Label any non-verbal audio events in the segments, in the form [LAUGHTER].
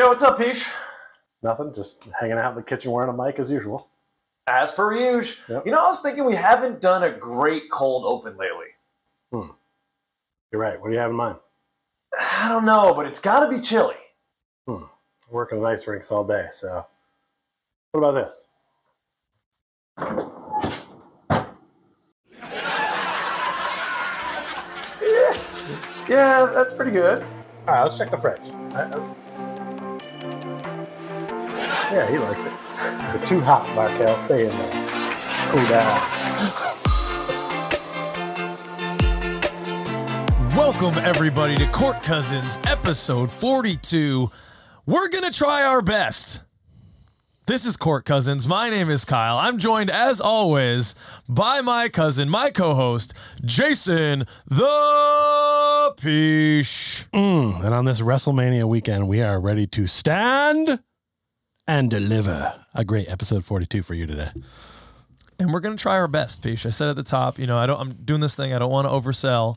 Yo, what's up, Peach? Nothing, just hanging out in the kitchen wearing a mic as usual. As per usual. Yep. You know, I was thinking we haven't done a great cold open lately. Hmm. You're right. What do you have in mind? I don't know, but it's got to be chilly. Hmm. Working with ice rinks all day, so. What about this? [LAUGHS] Yeah, that's pretty good. All right, let's check the fridge. I- I- Yeah, he likes it. It's [LAUGHS] too hot, Markelle. Stay in there. Cool down. Welcome, everybody, to Court Cousins, episode 42. We're going to try our best. This is Court Cousins. My name is Kyle. I'm joined, as always, by my cousin, my co host, Jason the Peach. Mm, and on this WrestleMania weekend, we are ready to stand and deliver a great episode 42 for you today. And we're going to try our best, Peach. I said at the top, you know, I don't, I'm doing this thing, I don't want to oversell,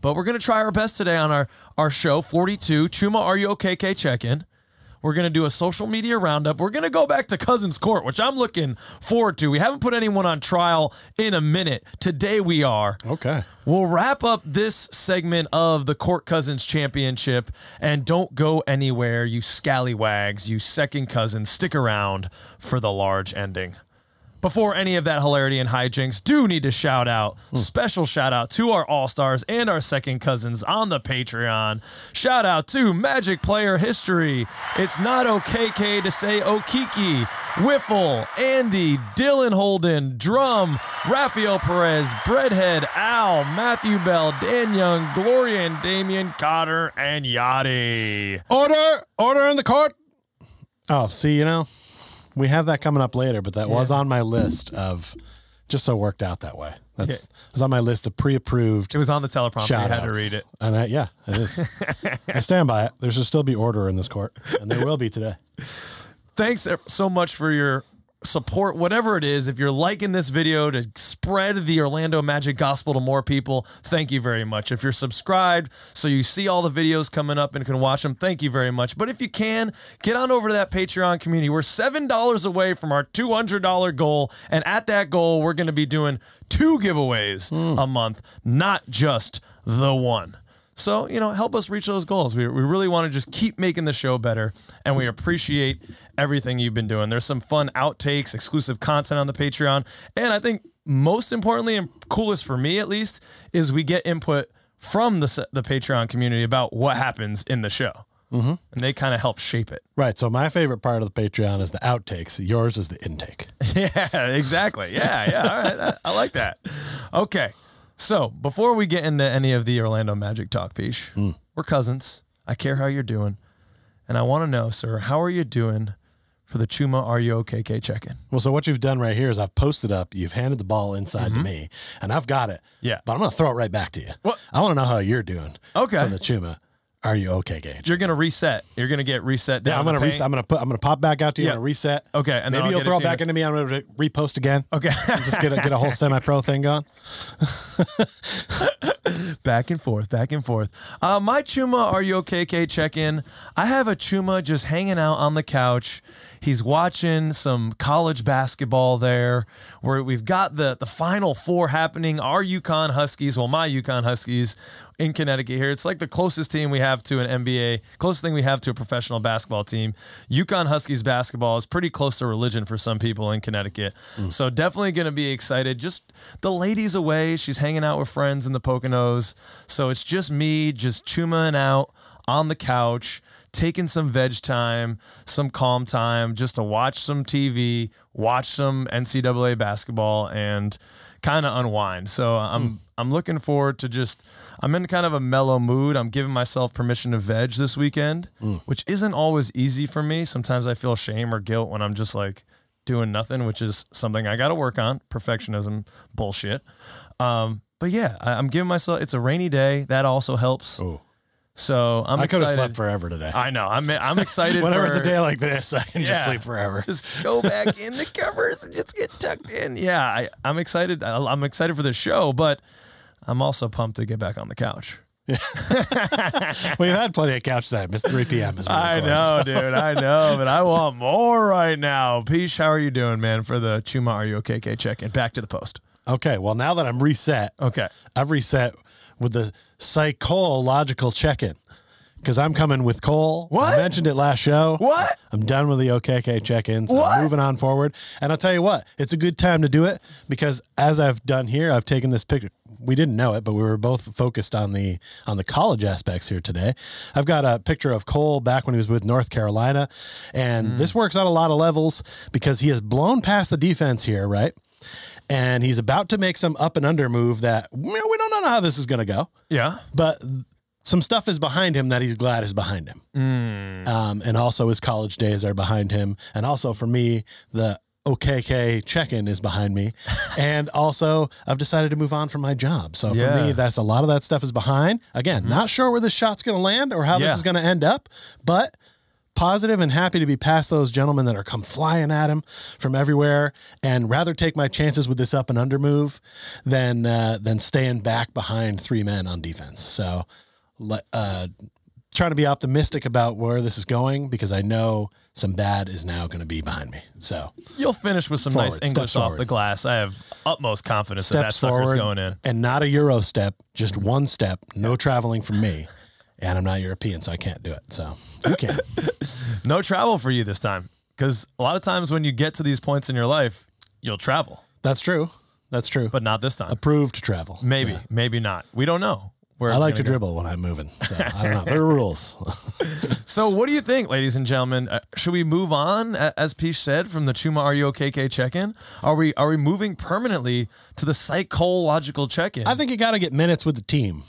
but we're going to try our best today on our, our show 42, Chuma Are You OKK check in. We're going to do a social media roundup. We're going to go back to Cousins Court, which I'm looking forward to. We haven't put anyone on trial in a minute. Today we are. Okay. We'll wrap up this segment of the Court Cousins Championship and don't go anywhere, you scallywags, you second cousins. Stick around for the large ending. Before any of that hilarity and hijinks, do need to shout out, hmm. special shout out to our All Stars and our second cousins on the Patreon. Shout out to Magic Player History. It's not OKK to say Okiki, Wiffle, Andy, Dylan Holden, Drum, Rafael Perez, Breadhead, Al, Matthew Bell, Dan Young, Gloria and Damian Cotter, and Yachty. Order! Order in the court! Oh, see, you know, we have that coming up later, but that was on my list of just so worked out that way. That's it was on my list of pre-approved It was on the teleprompter. you had to read it. And I, yeah, it is. I stand by it. There should still be order in this court, and there will be today. [LAUGHS] thanks so much for your support whatever it is if you're liking this video to spread the orlando magic gospel to more people thank you very much. If you're subscribed so you see all the videos coming up and can watch them thank you very much. But if you can get on over to that patreon community. We're seven dollars away from our $200 goal and at that goal we're going to be doing two giveaways hmm. a month not just the one. So, you know, help us reach those goals. We, we really want to just keep making the show better, and we appreciate everything you've been doing. There's some fun outtakes, exclusive content on the Patreon. And I think most importantly, and coolest for me at least, is we get input from the, the Patreon community about what happens in the show. Mm-hmm. And they kind of help shape it. Right. So my favorite part of the Patreon is the outtakes. Yours is the intake. [LAUGHS] Yeah, exactly. Yeah, yeah. All right. I, I like that. Okay. So before we get into any of the Orlando Magic talk, Peach, we're cousins. I care how you're doing. And I want to know, sir, how are you doing for the Chuma Are You OKK check in? Well, so what you've done right here is I've posted up. You've handed the ball inside to me, and I've got it. Yeah. But I'm going to throw it right back to you. What? I want to know how you're doing. Okay. From the Chuma. Are you okay, Gage? You're going to reset. You're going to get reset down. Yeah, I'm gonna reset. I'm gonna put. I'm gonna pop back out to you. Yeah. I'm gonna reset. Okay, and then maybe you'll throw it back you. into me. I'm gonna repost again. Okay. Just get a get a whole semi-pro thing going. [LAUGHS] back and forth, back and forth. Uh, my Chuma, are you okay? K check in. I have a Chuma just hanging out on the couch. He's watching some college basketball there, where we've got the the Final Four happening. Our UConn Huskies, well, my UConn Huskies in Connecticut here. It's like the closest team we have to an NBA, closest thing we have to a professional basketball team. UConn Huskies basketball is pretty close to religion for some people in Connecticut. Mm. So definitely going to be excited. Just the lady's away. She's hanging out with friends in the Poconos. So it's just me, just chumaing out on the couch, taking some veg time, some calm time, just to watch some TV, watch some NCAA basketball, and kind of unwind. So I'm I'm looking forward to just I'm in kind of a mellow mood. I'm giving myself permission to veg this weekend, which isn't always easy for me. Sometimes I feel shame or guilt when I'm just like doing nothing, which is something I got to work on. Perfectionism bullshit. Um, but yeah, I, I'm giving myself. It's a rainy day. That also helps. Oh, So I'm I could have excited. slept forever today. I know. I'm I'm excited. [LAUGHS] Whenever for, it's a day like this, I can just sleep forever. just go back in the covers and just get tucked in. Yeah, I, I'm excited. I'm excited for the show, but I'm also pumped to get back on the couch. [LAUGHS] We've had plenty of couch time. It's 3 p.m. as well. I know, dude. I [LAUGHS] know, but I want more right now. Peach, how are you doing, man? For the Chuma, are you okay? Okay, check in. Back to the post. Okay. Well, now that I'm reset, Okay. I've reset with the psychological check-in because I'm coming with Cole. What? I mentioned it last show. What? I'm done with the OKK check-ins. What? I'm moving on forward. And I'll tell you what, it's a good time to do it because as I've done here, I've taken this picture. We didn't know it, but we were both focused on the on the college aspects here today. I've got a picture of Cole back when he was with North Carolina, and mm. this works on a lot of levels because he has blown past the defense here, right? And he's about to make some up and under move that well, we don't know how this is going to go Yeah. but some stuff is behind him that he's glad is behind him. Um, and also his college days are behind him. And also for me, the OKK check-in is behind me. [LAUGHS] and also I've decided to move on from my job. So for Yeah. me, that's a lot of that stuff is behind. Again, not sure where this shot's going to land or how Yeah. this is going to end up, but positive and happy to be past those gentlemen that are come flying at him from everywhere and rather take my chances with this up and under move than uh, than staying back behind three men on defense. So uh, trying to be optimistic about where this is going because I know some bad is now going to be behind me. So You'll finish with some Forward, nice English off the glass. I have utmost confidence that that sucker's going in. and not a Euro step, just one step, no traveling from me. And I'm not European, so I can't do it. So you can. [LAUGHS] No travel for you this time. Because a lot of times when you get to these points in your life, you'll travel, That's true. That's true. but not this time. approved travel. Maybe, Yeah. maybe not. We don't know. Where I like to go. dribble when I'm moving. So I don't know. [LAUGHS] There are rules. [LAUGHS] So, what do you think, ladies and gentlemen? Uh, should we move on, as Peach said, from the Chuma Are You OKK check-in? Are we are we moving permanently to the psychological check-in? I think you got to get minutes with the team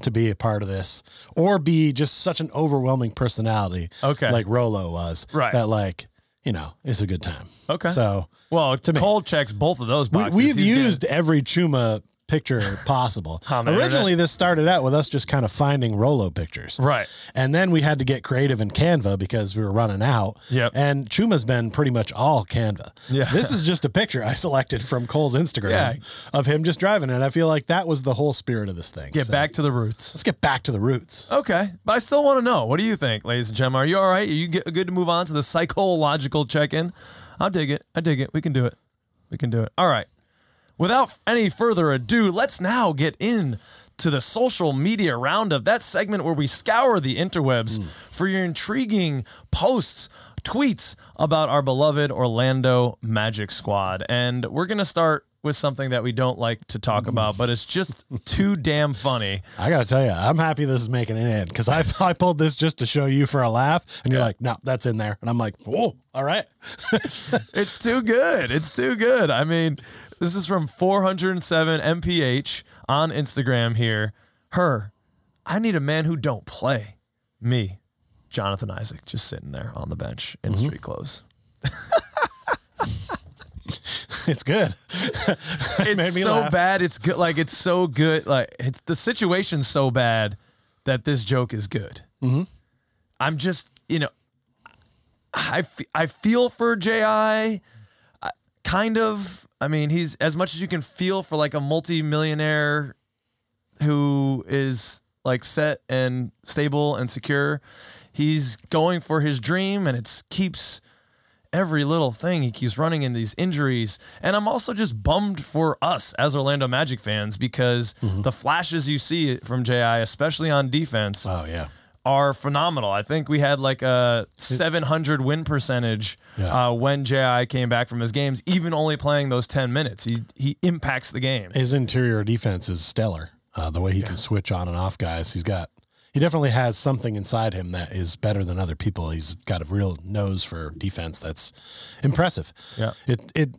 to be a part of this, or be just such an overwhelming personality, Okay. like Rolo was, Right. That like you know it's a good time. Okay. so well, to me. Cole checks both of those we, boxes. we've He's getting- used every Chuma picture possible. [LAUGHS] Originally, this started out with us just kind of finding Rolo pictures, right. And then we had to get creative in Canva because we were running out. Yep. And Chuma's been pretty much all Canva. Yeah. So this is just a picture I selected from Cole's Instagram Yeah. of him just driving And I feel like that was the whole spirit of this thing. Get So back to the roots. Let's get back to the roots. Okay, but I still want to know. What do you think, ladies and gentlemen? Are you all right? Are you good to move on to the psychological check-in? I'll dig it. I dig it. We can do it. We can do it. All right. Without any further ado, let's now get in to the social media roundup, that segment where we scour the interwebs hmm. for your intriguing posts, tweets about our beloved Orlando Magic Squad. And we're going to start with something that we don't like to talk hmm. about, but it's just [LAUGHS] too damn funny. I got to tell you, I'm happy this is making an end because I, I pulled this just to show you for a laugh. And you're like, no, that's in there. And I'm like, whoa, all right. [LAUGHS] It's too good. It's too good. I mean, this is from 407 MPH on Instagram here. Her, I need a man who don't play. Me, Jonathan Isaac, just sitting there on the bench in street clothes. [LAUGHS] It's good. [LAUGHS] It's so laugh. bad. It's good. Like it's so good. Like it's the situation's so bad that this joke is good. Mhm. I'm just, you know, I I feel for Ji. Kind of. I mean, he's as much as you can feel for like a multi-millionaire who is like set and stable and secure. He's going for his dream, and it keeps every little thing. He keeps running in these injuries. And I'm also just bummed for us as Orlando Magic fans because mm-hmm. the flashes you see from JI, especially on defense, Oh, yeah. Are phenomenal. I think we had like a 700 win percentage Yeah. uh, when JI came back from his games, even only playing those 10 minutes. He, he impacts the game. His interior defense is stellar. Uh, the way he can switch on and off guys, he's got. He definitely has something inside him that is better than other people. He's got a real nose for defense that's impressive. Yeah. It it.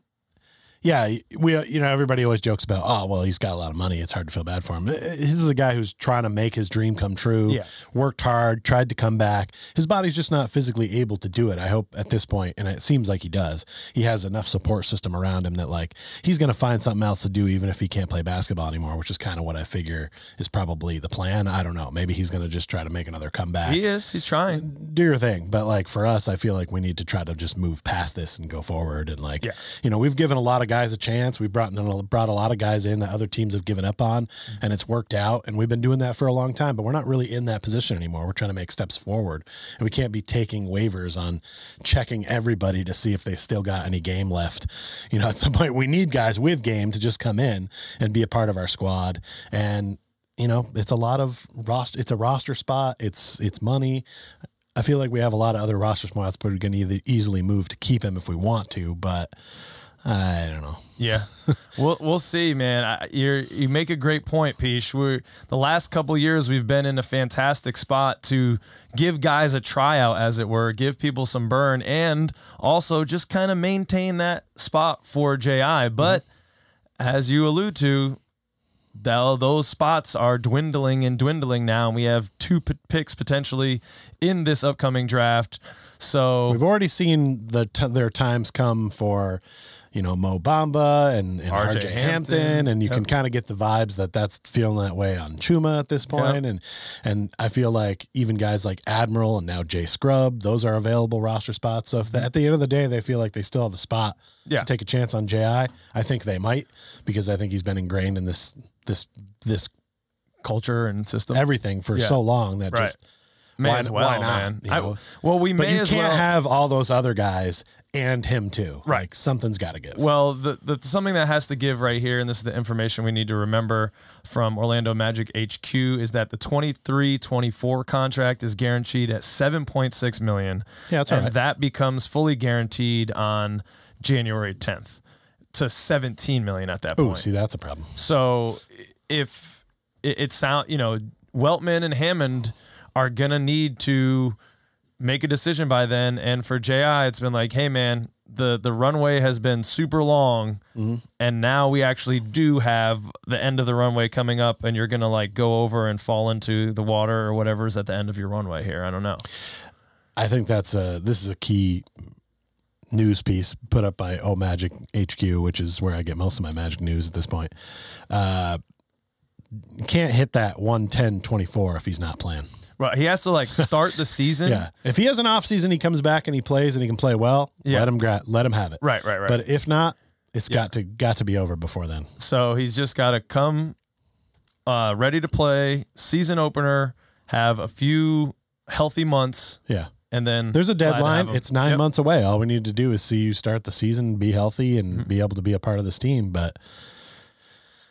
Yeah, we uh, you know everybody always jokes about oh well he's got a lot of money it's hard to feel bad for him. Uh, uh, this is a guy who's trying to make his dream come true. Yeah. worked hard, tried to come back. His body's just not physically able to do it. I hope at this point, and it seems like he does. He has enough support system around him that like he's going to find something else to do, even if he can't play basketball anymore. Which is kind of what I figure is probably the plan. I don't know. Maybe he's going to just try to make another comeback. He is. He's trying. Mm, do your thing. But like for us, I feel like we need to try to just move past this and go forward. And like, Yeah. you know, we've given a lot of guys a chance. We've brought brought a lot of guys in that other teams have given up on, mm-hmm. and it's worked out. And we've been doing that for a long time. But we're not really in that position anymore. We're trying to make steps forward, and we can't be taking waivers on checking everybody to see if they still got any game left. You know, at some point we need guys with game to just come in and be a part of our squad. And you know, it's a lot of roster. It's a roster spot. It's it's money. I feel like we have a lot of other roster spots, but we're going to either easily move to keep him if we want to. But I don't know. Yeah, [LAUGHS] we'll we'll see, man. You you make a great point, Peach. We're the last couple years we've been in a fantastic spot to give guys a tryout, as it were, give people some burn, and also just kind of maintain that spot for Ji. But mm-hmm. as you allude to, those spots are dwindling and dwindling now. And we have two p- picks potentially in this upcoming draft. So we've already seen the t- their times come for you know Mo Bamba and, and RJ, Hampton, Hampton, and you yep. can kind of get the vibes that that's feeling that way on Chuma at this point. Yep. and and I feel like even guys like Admiral and now Jay Scrubb, those are available roster spots. So if mm-hmm. at the end of the day they feel like they still have a spot yeah. to take a chance on Ji, I think they might because I think he's been ingrained in this this this culture and system everything for yeah. so long that right. just may why, as well, why not, man. You know? I, well, we but may you can't well. have all those other guys and him too. Right. Like something's got to give. Well, the, the something that has to give right here, and this is the information we need to remember from Orlando Magic HQ, is that the 23-24 contract is guaranteed at 7.6 million. Yeah, that's and right. That becomes fully guaranteed on January 10th to 17 million at that point. Ooh, point. see, that's a problem. So if it, it sound, you know, Weltman and Hammond are gonna need to make a decision by then. And for Ji, it's been like, hey man, the the runway has been super long, mm-hmm. and now we actually do have the end of the runway coming up, and you're gonna like go over and fall into the water or whatever is at the end of your runway here. I don't know. I think that's a this is a key news piece put up by Oh Magic HQ, which is where I get most of my Magic news at this point. Uh, can't hit that 110 24 if he's not playing. Right. He has to like [LAUGHS] start the season. yeah. If he has an off season, he comes back and he plays and he can play well. Yeah. Let him gra- let him have it. Right. Right. Right. But if not, it's yeah. got to got to be over before then. So he's just got to come uh, ready to play season opener. Have a few healthy months. Yeah. And then there's a deadline. It's nine yep. months away. All we need to do is see you start the season, be healthy, and mm-hmm. be able to be a part of this team. But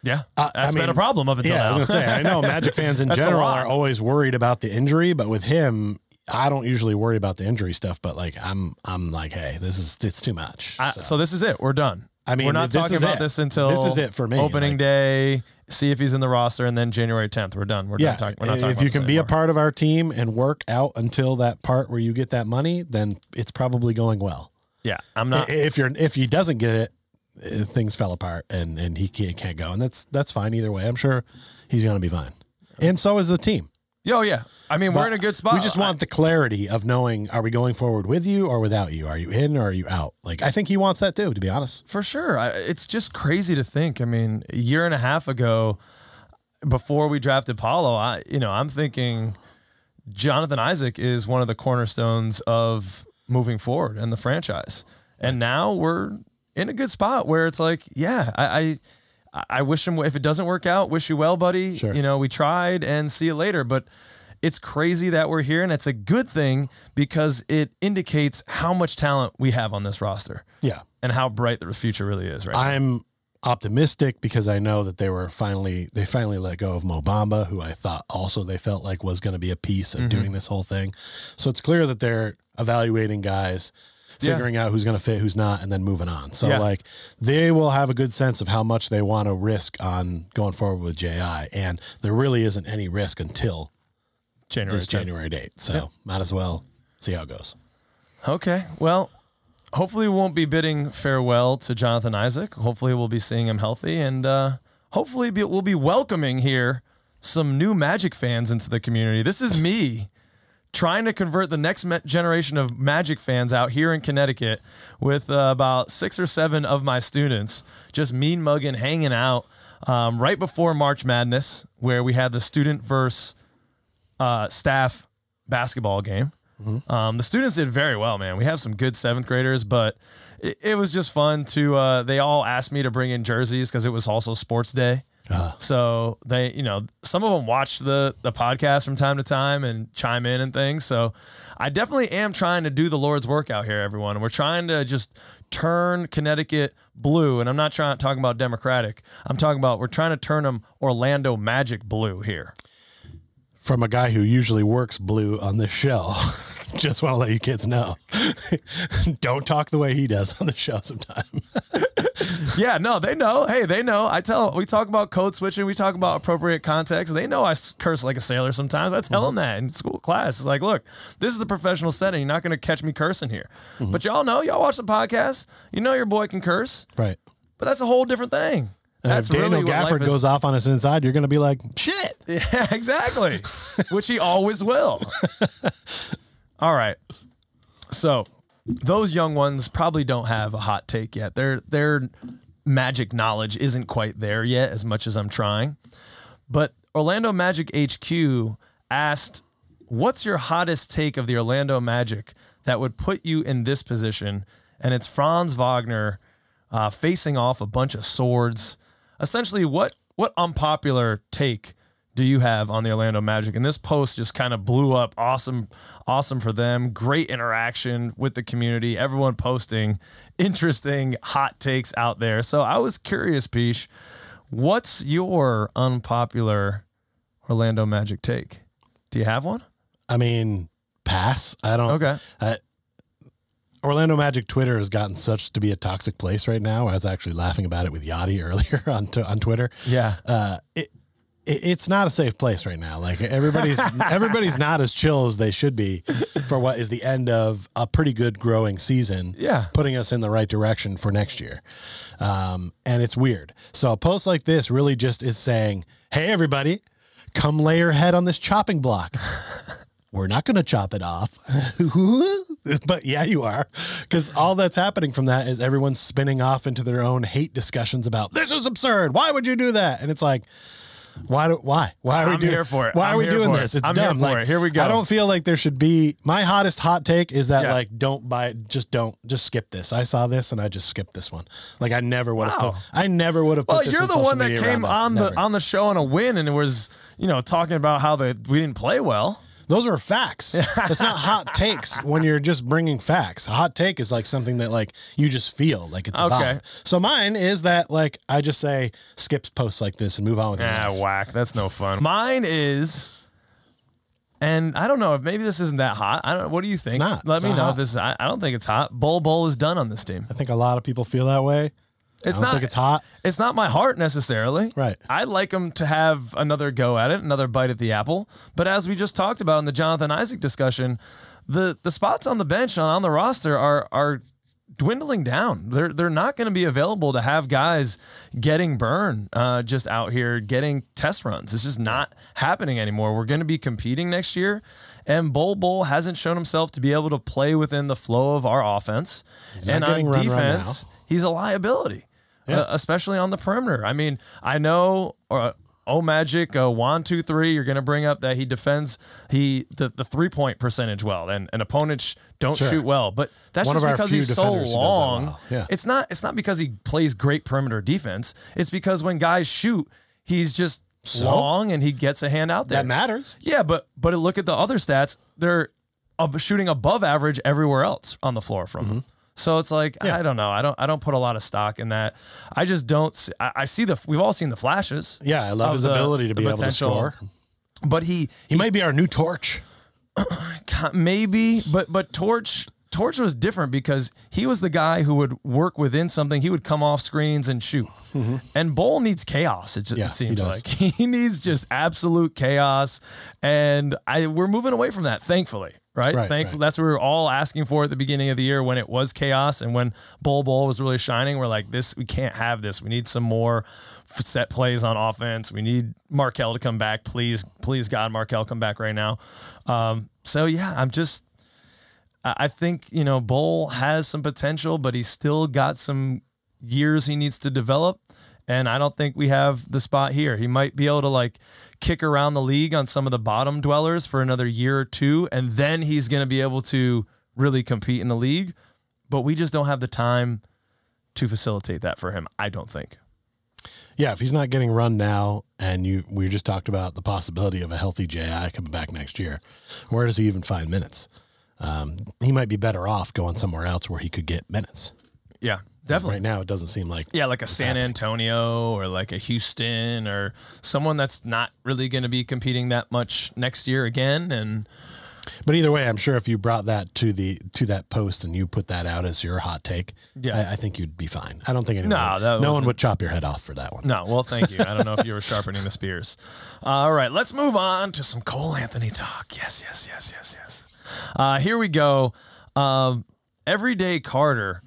yeah, uh, that's I mean, been a problem up until yeah, now. I was gonna say, I know [LAUGHS] Magic fans in general are always worried about the injury, but with him, I don't usually worry about the injury stuff. But like, I'm, I'm like, hey, this is it's too much. So, so this is it. We're done. I mean, we're not talking about it. this until this is it for me. Opening like, day, see if he's in the roster, and then January 10th, we're done. We're yeah, done. Talk, we're not talking. If you can be anymore. a part of our team and work out until that part where you get that money, then it's probably going well. Yeah, I'm not. If you're if he doesn't get it, Uh, things fell apart and and he can't, can't go. And that's that's fine either way. I'm sure he's going to be fine. And so is the team. Oh yeah. I mean but we're in a good spot. we just want I, the clarity of knowing are we going forward with you or without you? Are you in or are you out? Like i think he wants that too to be honest. For sure. I, it's just crazy to think. I mean a year and a half ago before we drafted paolo i you know i'm thinking jonathan isaac is one of the cornerstones of moving forward and the franchise. And now we're in a good spot where it's like, yeah, I, I, I wish him if it doesn't work out, wish you well, buddy. Sure. You know, we tried and see you later, but it's crazy that we're here and it's a good thing because it indicates how much talent we have on this roster. Yeah. And how bright the future really is, right? I'm now. optimistic because I know that they were finally they finally let go of Mo Bamba, who I thought also they felt like was going to be a piece of mm-hmm. doing this whole thing. So it's clear that they're evaluating guys figuring yeah. out who's going to fit, who's not, and then moving on. So yeah. like they will have a good sense of how much they want to risk on going forward with Ji, and there really isn't any risk until January this 10th. January date. So yeah. might as well see how it goes. Okay, well. Hopefully, we won't be bidding farewell to Jonathan Isaac. Hopefully, we'll be seeing him healthy, and uh, hopefully, we'll be welcoming here some new Magic fans into the community. This is me trying to convert the next generation of Magic fans out here in Connecticut with uh, about six or seven of my students just mean mugging, hanging out um, right before March Madness, where we had the student versus uh, staff basketball game. Um, the students did very well, man. We have some good seventh graders, but it, it was just fun to. Uh, they all asked me to bring in jerseys because it was also sports day. Uh, So they, you know, some of them watch the the podcast from time to time and chime in and things. So I definitely am trying to do the Lord's work out here, everyone. We're trying to just turn Connecticut blue, and I'm not trying talking about Democratic. I'm talking about we're trying to turn them Orlando Magic blue here. from a guy who usually works blue on this show. [LAUGHS] [LAUGHS] Just want to let you kids know. [LAUGHS] Don't talk the way he does on the show sometime. [LAUGHS] Yeah, no, they know. Hey, they know. I tell we talk about code switching, we talk about appropriate context. They know I curse like a sailor sometimes. I tell mm-hmm. them that in school class. It's like, look, this is a professional setting. You're not going to catch me cursing here. Mm-hmm. But y'all know, y'all watch the podcast. You know your boy can curse, right. but that's a whole different thing. And That's if Daniel really Gafford goes off on us inside, you're going to be like, shit. Yeah, exactly. Which he always will. All right. So those young ones probably don't have a hot take yet. Their their magic knowledge isn't quite there yet as much as I'm trying. But Orlando Magic HQ asked, "What's your hottest take of the Orlando Magic that would put you in this position?" And it's Franz Wagner uh, facing off a bunch of swords. Essentially, what what unpopular take do you have on the Orlando Magic? And this post just kind of blew up. Awesome, awesome for them. Great interaction with the community. Everyone posting [LAUGHS] interesting hot takes out there. So I was curious, Peach, what's your unpopular Orlando Magic take? Do you have one? I mean, pass. I don't. Okay. I, Orlando Magic Twitter has gotten such to be a toxic place right now. I was actually laughing about it with Yachty earlier [LAUGHS] on t- on Twitter. Yeah. Uh, it, it's not a safe place right now. Like everybody's [LAUGHS] everybody's not as chill as they should be for what is the end of a pretty good growing season. Yeah. putting us in the right direction for next year. Um, and it's weird. So a post like this really just is saying, "Hey, everybody, come lay your head on this chopping block." [LAUGHS] We're not going to chop it off. [LAUGHS] but yeah, you are. Because all that's happening from that is everyone's spinning off into their own hate discussions about this is absurd. Why would you do that? And it's like, why do why? Why are we I'm doing here for it. Why I'm are we doing it. this? It's I'm here dumb. for Like, it. Here we go. I don't feel like there should be my hottest hot take is that Yeah. like don't buy It. just don't just skip this. I saw this and I just skipped this one. Like I never would have Wow. put I never would have Well, this you're the one that came on the Never. on the show on a win and it was, you know, talking about how the we didn't play well. Those are facts. [LAUGHS] It's not hot takes when you're just bringing facts. A hot take is like something that like you just feel like it's Okay. okay. So mine is that like I just say skips posts like this and move on with Ah, whack. That's no fun. Mine is, and I don't know if maybe this isn't that hot. I don't. What do you think? not. Let It's me not know hot. if this is. I, I don't think it's hot. Bol Bol is done on this team. I think a lot of people feel that way. It's I don't not. think it's hot. It's not my heart necessarily. Right. I'd like him to have another go at it, another bite at the apple. But as we just talked about in the Jonathan Isaac discussion, the the spots on the bench on, on the roster are are dwindling down. They're they're not going to be available to have guys getting burn uh, just out here getting test runs. It's just not happening anymore. We're going to be competing next year, and Bol Bol hasn't shown himself to be able to play within the flow of our offense. not and on getting run right defense, he's a liability Yeah. uh, especially on the perimeter. I mean, I know. Uh, Oh Magic, uh, one, two, three. You're going to bring up that he defends he the, the three point percentage well, and, and opponents don't Sure. shoot well. But that's One just because he's so defenders who does that long. well. Yeah. It's not. It's not because he plays great perimeter defense. It's because when guys shoot, he's just So? long and he gets a hand out there. That matters. Yeah, but but look at the other stats. They're shooting above average everywhere else on the floor from him. So it's like. Yeah. I don't know. I don't I don't put a lot of stock in that. I just don't. See, I, I see the. We've all seen the flashes. Yeah, I love his the- ability to be able to score. But he He might be our new torch. [CLEARS THROAT] Maybe but but torch torch was different because he was the guy who would work within something. He would come off screens and shoot. And bol needs chaos it, Mm-hmm. Yeah, it seems he like. [LAUGHS] He needs just absolute chaos. And i we're moving away from that thankfully right, Right, thankfully right. that's what we were all asking for at the beginning of the year when it was chaos and when bol bol was really shining. We're like this we can't have this. We need some more set plays on offense. We need markelle to come back. Please please god markelle come back right now. Um, so yeah i'm just I think you know Bol has some potential, but he's still got some years he needs to develop. And I don't think we have the spot here. He might be able to like kick around the league on some of the bottom dwellers for another year or two, and then he's going to be able to really compete in the league. But we just don't have the time to facilitate that for him. I don't think. Yeah, if he's not getting run now, and you we just talked about the possibility of a healthy JI coming back next year, where does he even find minutes? Um, he might be better off going somewhere else where he could get minutes. Yeah, definitely. Right now, it doesn't seem like Yeah, like a San Antonio or like a Houston or someone that's not really going to be competing that much next year again. And But either way, I'm sure if you brought that to the to that post and you put that out as your hot take, Yeah. I, I think you'd be fine. I don't think anyone, No, no one would chop your head off for that one. no, well, thank you. I don't know if you were sharpening the spears. [LAUGHS] all right, let's move on to some Cole Anthony talk. Yes, yes, yes, yes, yes. Uh, here we go. Um, Everyday Carter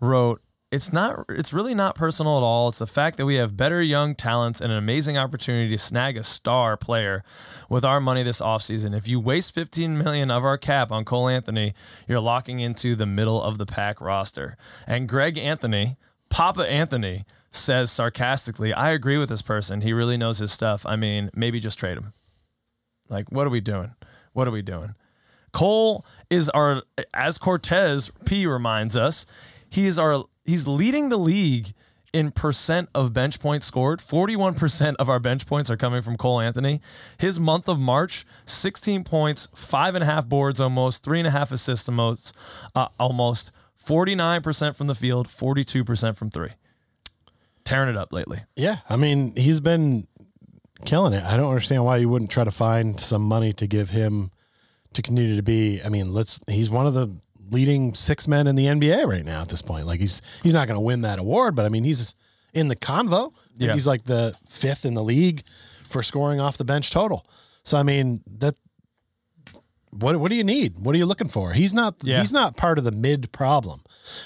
wrote, "It's not. It's really not personal at all. It's the fact that we have better young talents and an amazing opportunity to snag a star player with our money this offseason. If you waste 15 million of our cap on Cole Anthony, you're locking into the middle of the pack roster." And Greg Anthony, Papa Anthony, says sarcastically, "I agree with this person. He really knows his stuff. I mean, maybe just trade him. Like, what are we doing? What are we doing?" Cole is our, as Cortez P reminds us, he is our, he's leading the league in percent of bench points scored. 41% of our bench points are coming from Cole Anthony. His month of March, 16 points, five and a half boards almost, three and a half assists almost, uh, almost 49% from the field, 42% from three. Tearing it up lately. Yeah, I mean he's been killing it. I don't understand why you wouldn't try to find some money to give him to continue to be. I mean, let's. He's one of the leading six men in the NBA right now at this point. Like he's he's not going to win that award, but I mean he's in the convo. Yeah. he's like the fifth in the league for scoring off the bench total. So I mean that. What what do you need? What are you looking for? He's not Yeah. he's not part of the mid problem.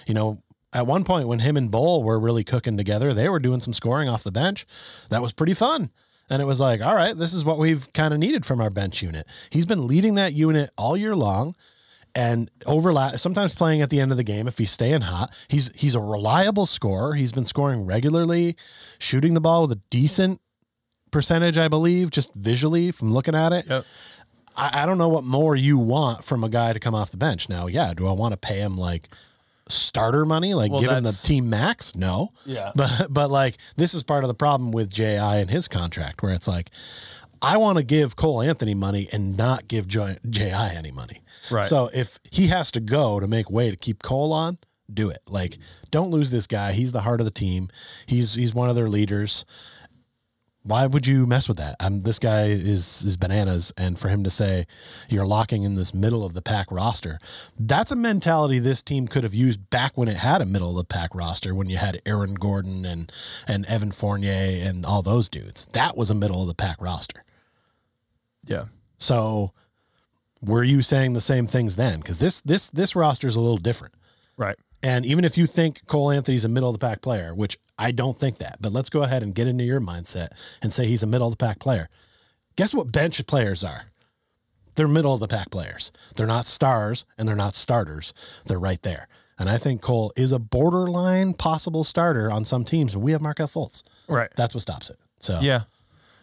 You know, at one point when him and Bol were really cooking together, they were doing some scoring off the bench. That was pretty fun. And it was like, all right, this is what we've kind of needed from our bench unit. He's been leading that unit all year long and overlap sometimes playing at the end of the game if he's staying hot. He's he's a reliable scorer. He's been scoring regularly, shooting the ball with a decent percentage, I believe, just visually from looking at it. Yep. I, I don't know what more you want from a guy to come off the bench. Now, yeah, do I want to pay him like starter money, like Well, give him the team max? No. Yeah. [LAUGHS] But but like this is part of the problem with JI and his contract, where it's like, I want to give Cole Anthony money and not give JI any money. Right. So if he has to go to make way to keep Cole on, do it. Like, don't lose this guy. He's the heart of the team. He's he's one of their leaders. Why would you mess with that? Um, this guy is is bananas, and for him to say you're locking in this middle of the pack roster, that's a mentality this team could have used back when it had a middle of the pack roster when you had Aaron Gordon and and Evan Fournier and all those dudes. That was a middle of the pack roster. Yeah. So, were you saying the same things then? Because this this this roster is a little different. Right. And even if you think Cole Anthony's a middle of the pack player, which I don't think that, but let's go ahead and get into your mindset and say he's a middle of the pack player. Guess what bench players are? They're middle of the pack players. They're not stars and they're not starters. They're right there. And I think Cole is a borderline possible starter on some teams, we have Markelle Fultz. Right. That's what stops it. So Yeah.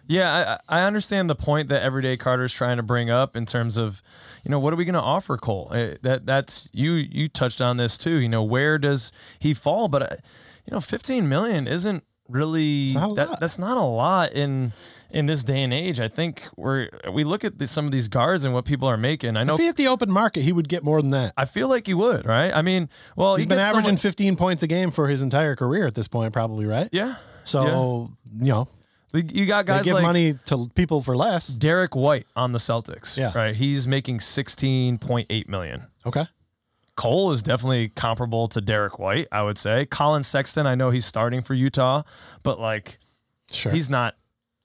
Yeah, I, I understand the point that Everyday Carter's trying to bring up in terms of, you know, what are we going to offer Cole? Eh, That that's you you touched on this too. You know, where does he fall? But uh, you know, 15 million isn't really that, that's not a lot in in this day and age. I think we're we look at the, some of these guards and what people are making. I know if he hit the open market, he would get more than that. I feel like he would, right? I mean, well, He's you been get someone- averaging 15 points a game for his entire career at this point, probably, right? yeah. So, you know, yeah. You got they guys give like money to people for less. Derrick White on the Celtics. Yeah. Right. He's making 16.8 million. Okay. Cole is definitely comparable to Derrick White, I would say. Collin Sexton, I know he's starting for Utah, but like Sure. he's not.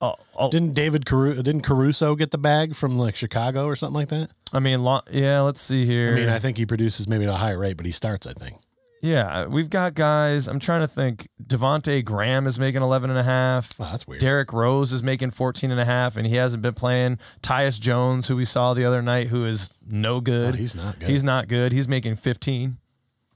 Oh, oh didn't David Caru- didn't Caruso get the bag from like Chicago or something like that? I mean, lo- yeah. Let's see here. I mean, I think he produces maybe at a higher rate, but he starts, I think. Yeah, we've got guys. I'm trying to think. Devonte Graham is making 11 and a half. Oh, that's weird. Derrick Rose is making 14 and a half, and he hasn't been playing. Tyus Jones, who we saw the other night, who is no good. Oh, he's not good. He's not good. He's making 15.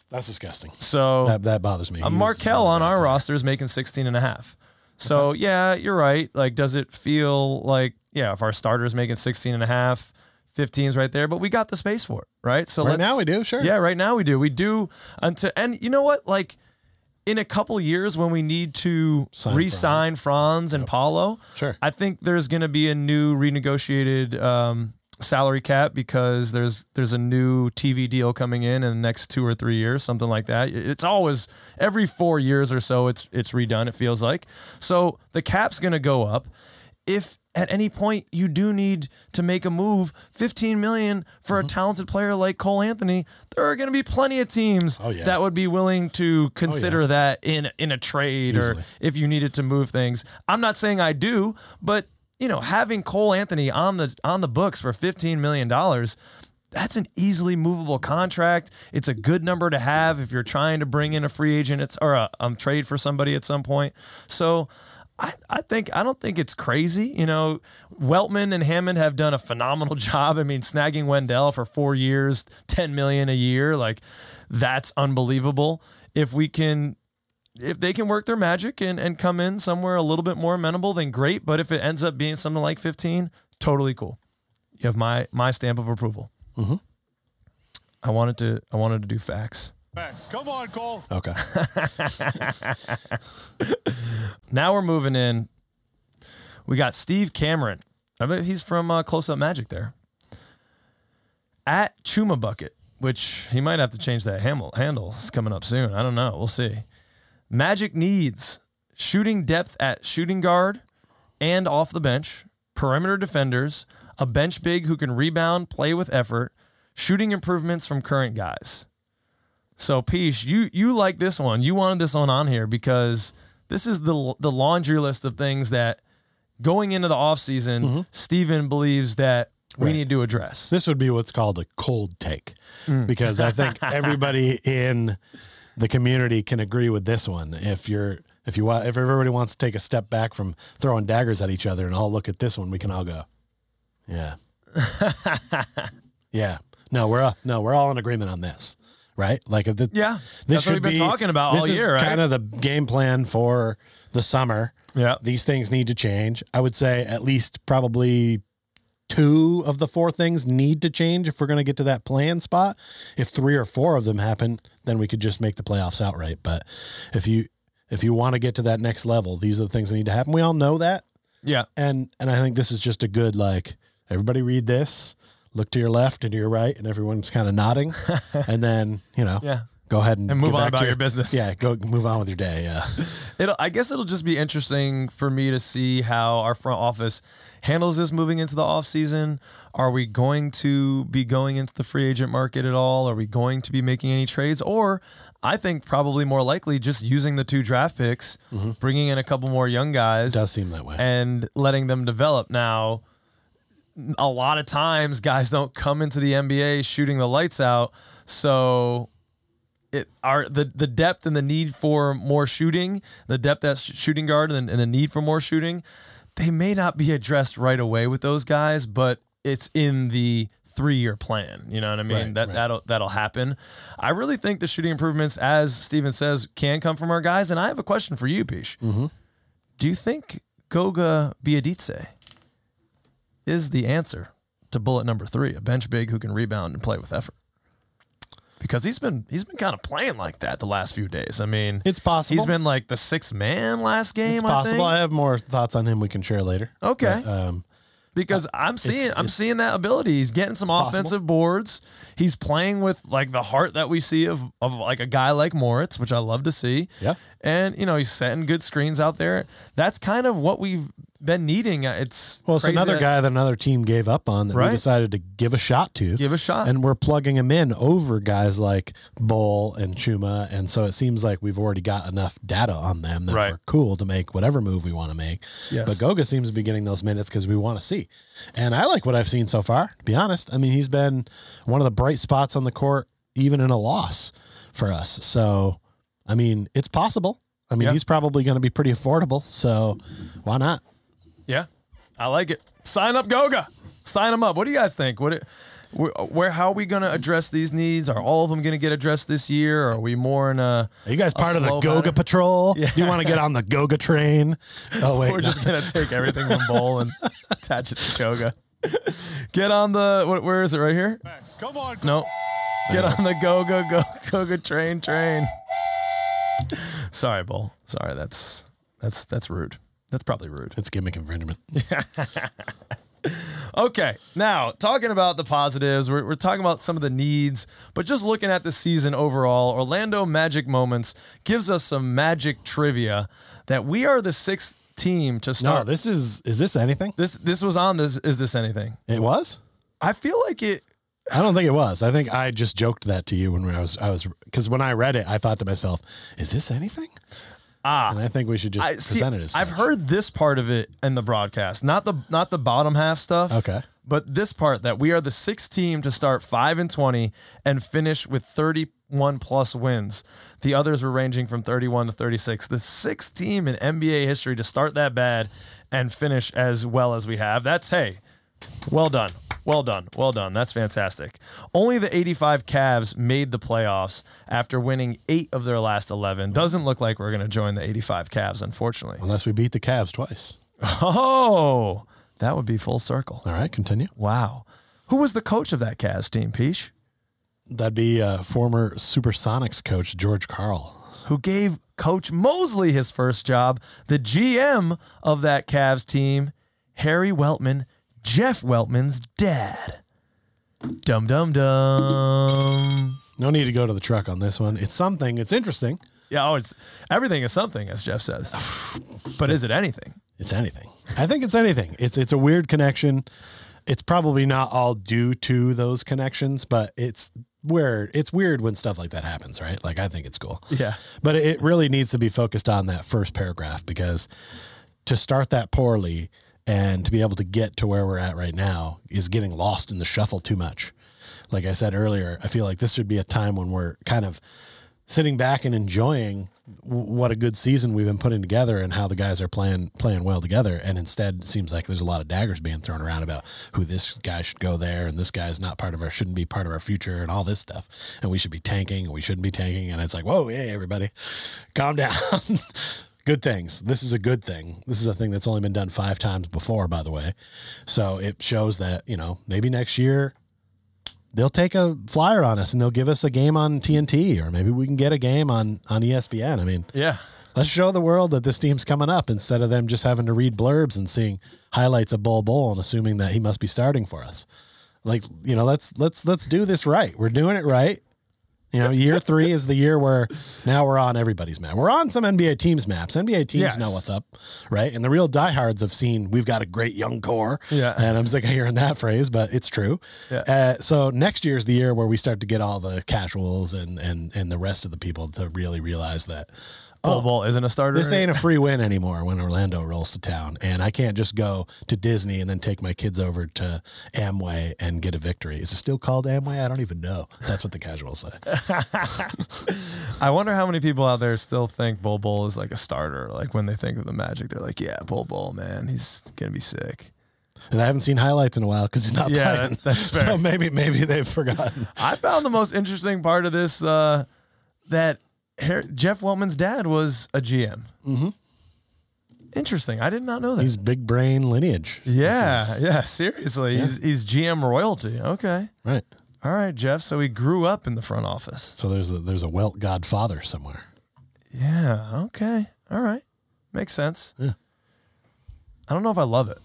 that's disgusting. So That that bothers me. Uh, Markelle on our player. roster is making 16 and a half. So yeah, you're right. Like, does it feel like yeah, if our starter's making 16 and a half, 15's right there, but we got the space for it, right? So Right let's- now we do, sure. Yeah, right now we do. We do until and you know what? Like in a couple years when we need to Sign re-sign Franz, and Paolo, Sure. I think there's going to be a new renegotiated um, salary cap because there's there's a new TV deal coming in in the next two or three years, something like that. It's always every four years or so. It's it's redone. It feels like so the cap's going to go up. If at any point you do need to make a move, 15 million for Mm-hmm. a talented player like Cole Anthony, there are going to be plenty of teams Oh, yeah. that would be willing to consider that in in a trade Easily. or if you needed to move things. I'm not saying I do, but you know, having Cole Anthony on the on the books for 15 million dollars, that's an easily movable contract. It's a good number to have if you're trying to bring in a free agent. It's or a um, trade for somebody at some point. So. I, I think I don't think it's crazy. You know, Weltman and Hammond have done a phenomenal [LAUGHS] job. I mean, snagging Wendell for four years, ten million a year, like that's unbelievable. If we can if they can work their magic and, and come in somewhere a little bit more amenable, then great. But if it ends up being something like 15, totally cool. You have my my stamp of approval. Mhm. I wanted to I wanted to do facts. Come on, Cole. Okay. Now we're moving in. We got Steve Cameron. I bet he's from uh, Close Up Magic there. At Chuma Bucket, which he might have to change that handle. Handle It's coming up soon. I don't know. We'll see. Magic needs shooting depth at shooting guard and off the bench, perimeter defenders, a bench big who can rebound, play with effort, shooting improvements from current guys. So, Peace, you you like this one. You wanted this one on here because this is the the laundry list of things that going into the offseason, mm-hmm. Steven believes that we Right. need to address. This would be what's called a cold take mm. because I think [LAUGHS] everybody in the community can agree with this one. If you're if you want if everybody wants to take a step back from throwing daggers at each other and all look at this one, we can all go, yeah, [LAUGHS] yeah. No, we're all, no, we're all in agreement on this, right? Like the, Yeah, this we've been talking about this all is year, right? Kind of the game plan for the summer. Yeah. these things need to change. I would say at least probably two of the four things need to change if we're going to get to that plan spot. If three or four of them happen, then we could just make the playoffs outright. But if you if you want to get to that next level, these are the things that need to happen. We all know that, Yeah. and and I think this is just a good like everybody read this, look to your left and to your right, and everyone's kind of nodding, [LAUGHS] and then you know Yeah. go ahead and, And move on about to your business. Yeah, go move on with your day. Yeah. [LAUGHS] It'll, I guess it'll just be interesting for me to see how our front office handles this moving into the off season. Are we going to be going into the free agent market at all? Are we going to be making any trades? Or I think probably more likely just using the two draft picks, mm-hmm. bringing in a couple more young guys Does seem that way. and letting them develop. Now, a lot of times guys don't come into the NBA shooting the lights out. So it are the the depth and the need for more shooting, the depth at sh- shooting guard and, and the need for more shooting, they may not be addressed right away with those guys, but it's in the three year plan. You know what I mean? Right, that right. that'll that'll happen. I really think the shooting improvements, as Steven says, can come from our guys. And I have a question for you, Pish. Mm-hmm. Do you think Goga Bitadze is the answer to bullet number three, a bench big who can rebound and play with effort? Because he's been he's been kind of playing like that the last few days. I mean, It's possible. he's been like the sixth man last game. It's possible. I I, have more thoughts on him we can share later. Okay. But, um, because I'm seeing I'm it's- seeing that ability. He's getting some possible. offensive boards. He's playing with like the heart that we see of of like a guy like Moritz, which I love to see. Yeah. And you know, he's setting good screens out there. That's kind of what we've been needing. Uh, it's well, it's another that- guy that another team gave up on that Right. we decided to give a shot to. Give a shot. And we're plugging him in over guys like Bol and Chuma. And so it seems like we've already got enough data on them that Right. we're cool to make whatever move we want to make. Yes. But Goga seems to be getting those minutes because we want to see. And I like what I've seen so far, to be honest. I mean, he's been one of the bright spots on the court, even in a loss for us. So, I mean, it's possible. I mean, Yeah. he's probably going to be pretty affordable. So why not? Yeah, I like it. Sign up, Goga. Sign him up. What do you guys think? What? It, where, where how are we going to address these needs? Are all of them going to get addressed this year? Or are we more in a? Are you guys a part of the Goga manner? Patrol? [LAUGHS] Yeah. Do you want to get on the Goga train? [LAUGHS] Oh wait, We're no. just gonna take everything from bol and [LAUGHS] attach it to Goga. Get on the what, where is it right here? Max, Come on. No. Get on the Goga go go Koga train train. Sorry, Bol. Sorry, that's that's that's rude. That's probably rude. it's gimmick infringement. [LAUGHS] Okay, now talking about the positives, we're, we're talking about some of the needs, but just looking at the season overall, Orlando Magic Moments gives us some magic trivia that we are the sixth team to start. No, this is is this anything? this this was on this. Is this anything? It was. I feel like it. I don't think it was. I think I just joked that to you when I was I was because when I read it, I thought to myself, "Is this anything?" Ah, And I think we should just I see. present it as. I've heard this part of it in the broadcast, not the not the bottom half stuff. Okay. But this part that we are the sixth team to start five and twenty and finish with thirty-one plus wins. The others were ranging from thirty-one to thirty-six. The sixth team in NBA history to start that bad and finish as well as we have. That's hey, well done. Well done. Well done. That's fantastic. Only the 85 Cavs made the playoffs after winning eight of their last 11. Doesn't look like we're going to join the 85 Cavs, unfortunately. Unless we beat the Cavs twice. Oh, that would be full circle. All right, continue. Wow. Who was the coach of that Cavs team, Peach? That'd be uh, former Supersonics coach George Karl. Who gave Coach Mosley his first job, the GM of that Cavs team, Harry Weltman, Jeff Weltman's dad. Dum dum dum. No need to go to the truck on this one. It's something. It's interesting. Yeah, oh, it's everything is something, as Jeff says. but is it anything? It's anything. I think it's anything. It's it's a weird connection. It's probably not all due to those connections, but it's where it's weird when stuff like that happens, right? Like I think it's cool. Yeah. But it really needs to be focused on that first paragraph because to start that poorly and to be able to get to where we're at right now is getting lost in the shuffle too much. Like I said earlier, I feel like this should be a time when we're kind of sitting back and enjoying what a good season we've been putting together and how the guys are playing playing well together. And instead it seems like there's a lot of daggers being thrown around about who this guy should go there and this guy is not part of our shouldn't be part of our future and all this stuff. And we should be tanking and we shouldn't be tanking. And it's like whoa hey everybody calm down [LAUGHS] good things this is a good thing this is a thing that's only been done five times before by the way so it shows that you know maybe next year they'll take a flyer on us and they'll give us a game on TNT or maybe we can get a game on on ESPN. I mean, Yeah. let's show the world that this team's coming up instead of them just having to read blurbs and seeing highlights of Bol Bol and assuming that he must be starting for us. Like, you know, let's let's let's do this right. We're doing it right. You know, year three is the year where now we're on everybody's map. We're on some NBA teams maps. NBA teams Yes. know what's up, right? And the real diehards have seen we've got a great young core. Yeah. And I'm sick of hearing that phrase, but it's true. Yeah. Uh, so next year is the year where we start to get all the casuals and and and the rest of the people to really realize that Bol Bol isn't a starter. this ain't a free win anymore when Orlando rolls to town, and I can't just go to Disney and then take my kids over to Amway and get a victory. Is it still called Amway? I don't even know. That's what the casuals say. [LAUGHS] I wonder how many people out there still think Bol Bol is like a starter. Like when they think of the Magic, they're like, "Yeah, Bol Bol, man, he's gonna be sick." And I haven't seen highlights in a while because he's not Yeah, playing. that- that's [LAUGHS] fair. So maybe maybe they've forgotten. I found the most interesting part of this uh, that Har- Jeff Weltman's dad was a GM. Mm-hmm. Interesting. I did not know that. He's big brain lineage. yeah, is- [LAUGHS] yeah. Seriously, he's he's GM royalty. Okay. right. All right, Jeff. So he grew up in the front office. So there's a there's a Welt godfather somewhere. Yeah. Okay. All right. Makes sense. Yeah. I don't know if I love it.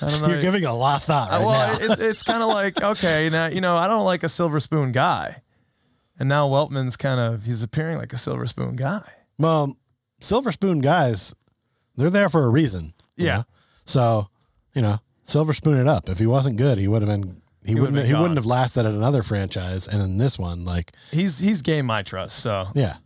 I don't [LAUGHS] know. You're giving a lot of thought right well, now. it's it's kind of like okay, now you know I don't like a silver spoon guy, and now Weltman's kind of he's appearing like a silver spoon guy. Well, silver spoon guys, they're there for a reason. Yeah. know? So, you know, silver spoon it up. If he wasn't good, he would have been. He, would've wouldn't. been he gone. wouldn't have lasted at another franchise, and in this one, like, He's he's gained my trust, so yeah,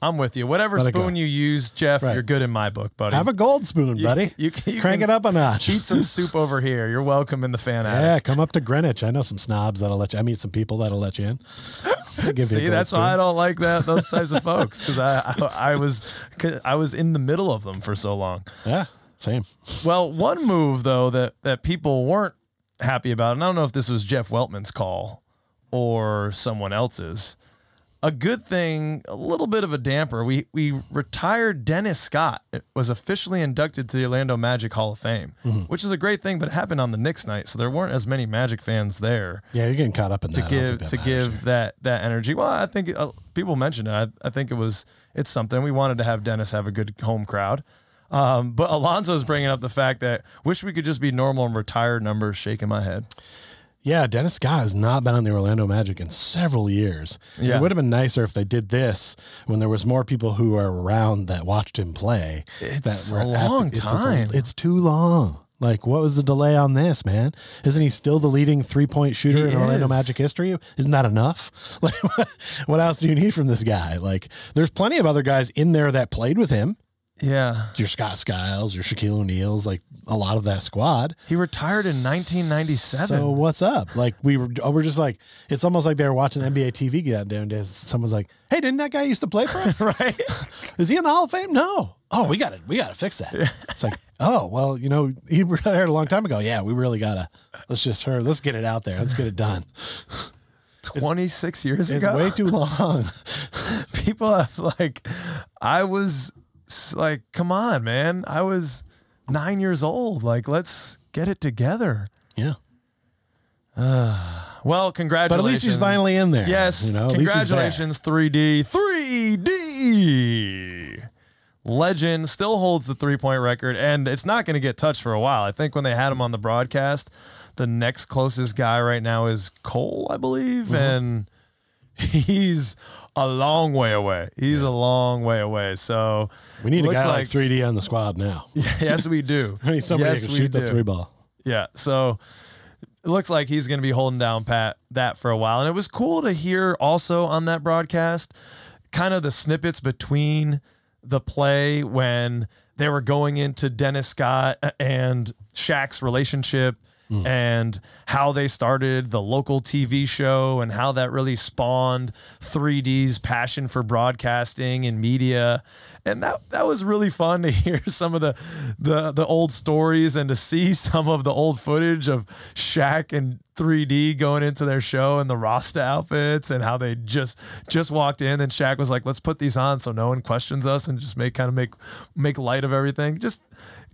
I'm with you. Whatever Let spoon you use, Jeff, Right. you're good in my book, buddy. have a gold spoon, You- buddy. You, can- you Crank it up a notch. Eat some [LAUGHS] soup over here. You're welcome in the fan attic. Yeah, come up to Greenwich. I know some snobs that'll let you. I meet some people that'll let you in. See, that's why I don't like that those types of [LAUGHS] folks because I, I I was I was in the middle of them for so long. Yeah, same. Well, one move though that that people weren't happy about, and I don't know if this was Jeff Weltman's call or someone else's. A good thing, a little bit of a damper. We we retired Dennis Scott. It was officially inducted to the Orlando Magic Hall of Fame, which is a great thing. But it happened on the Knicks night, so there weren't as many Magic fans there Yeah, you're getting caught up in to that. Give that to matters give that that energy. Well, I think uh, people mentioned it. I, I think it was it's something we wanted to have Dennis have a good home crowd. Um, but Alonzo's bringing up the fact that wish we could just be normal and retired numbers. Shaking my head. Yeah, Dennis Scott has not been on the Orlando Magic in several years. Yeah. It would have been nicer if they did this when there was more people who were around that watched him play. It's that were a at the- long it's- it's time. It's, too long. Like, what was the delay on this, man? Isn't he still the leading three point shooter He in Orlando is. Magic history? Isn't that enough? [LAUGHS] Like, what else do you need from this guy? Like, there's plenty of other guys in there that played with him. Yeah, Your Scott Skiles, your Shaquille O'Neal's, like a lot of that squad. he retired in 1997. So what's up? Like we were, oh, we're just like it's almost like they were watching NBA TV get down days. Someone's like, "Hey, didn't that guy used to play for us? [LAUGHS] right? [LAUGHS] Is he in the Hall of Fame? No. Oh, we got to we got to fix that. It's like, oh, well, you know, [LAUGHS] he retired a long time ago. Yeah, we really gotta. Let's just her. Let's get it out there. Let's get it done. 26 years It's ago. It's way too long. people have like i was like come on man i was nine years old like let's get it together yeah, [SIGHS] well congratulations. but at least he's finally in there. yes you know, at least he's there. congratulations 3d 3d legend still holds the three point record and it's not going to get touched for a while i think when they had him on the broadcast the next closest guy right now is cole i believe Mm-hmm. and [LAUGHS] he's a long way away he's a long way away so We need a guy like 3D on the squad now. [LAUGHS] yes we do [LAUGHS] We need somebody yes, who can we shoot the three ball. Yeah. So it looks like he's going to be holding down Pat that for a while. And it was cool to hear also on that broadcast kind of the snippets between the play when they were going into Dennis Scott and Shaq's relationship Mm. and how they started the local TV show and how that really spawned 3D's passion for broadcasting and media. And that that was really fun to [LAUGHS] hear some of the the the old stories and to see [LAUGHS] some of the old footage of Shaq and 3D going into their show and the Rasta outfits and how they just just walked in and Shaq was like, "Let's put these on so no one questions us and just make kind of make make light of everything." Just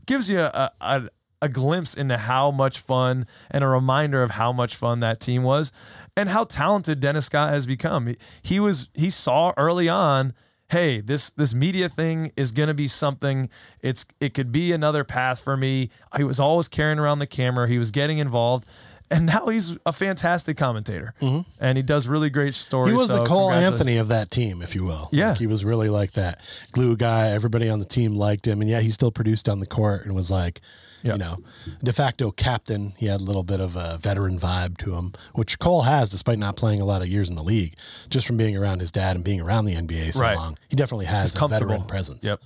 gives you a, a a glimpse into how much fun and a reminder of how much fun that team was and how talented Dennis Scott has become. He, he was he saw early on, hey, this this media thing is going to be something it's it could be another path for me. He was always carrying around the camera, he was getting involved. And now he's a fantastic commentator, mm-hmm. and he does really great stories. He was so the Cole. Anthony of that team, if you will. Yeah. Like, he was really like that glue guy. Everybody on the team liked him. And yeah, he still produced on the court and was like, Yeah. you know, de facto captain. He had a little bit of a veteran vibe to him, which Cole has despite not playing a lot of years in the league, just from being around his dad and being around the NBA so Right. long. He definitely has a comfortable. veteran presence. Yep,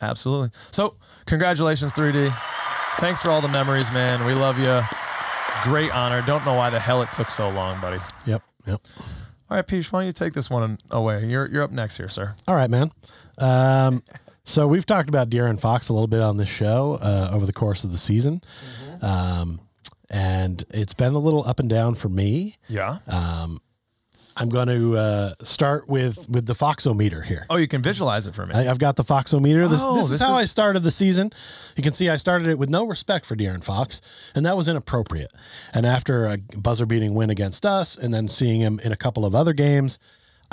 absolutely. So, congratulations, 3D. Thanks for all the memories, man. We love you. Great honor. Don't know why the hell it took so long, buddy. Yep. Yep. All right, Peach, why don't you take this one away? You're you're up next here, sir. All right, man. Um, so we've talked about De'Aaron Fox a little bit on this show uh, over the course of the season, um, and it's been a little up and down for me. Yeah. I'm going to uh, start with with the Foxometer here. oh, you can visualize it for me. I, I've got the Foxometer. This, Oh, this is this how is- I started the season. You can see I started it with no respect for De'Aaron Fox, and that was inappropriate. And after a buzzer beating win against us, and then seeing him in a couple of other games,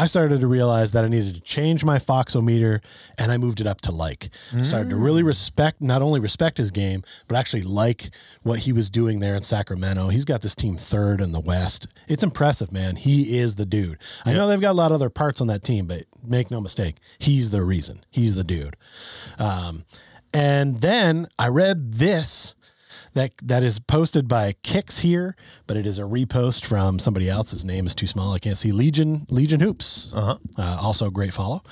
I started to realize that I needed to change my Foxometer, and I moved it up to like. Started to really respect, not only respect his game, but actually like what he was doing there in Sacramento. He's got this team third in the West. It's impressive, man. He is the dude. I know they've got a lot of other parts on that team, but make no mistake, he's the reason. He's the dude. Um, and then I read this that that is posted by Kicks here, but it is a repost from somebody else. His name is too small. I can't see. Legion Legion Hoops. Uh-huh. also a great follow.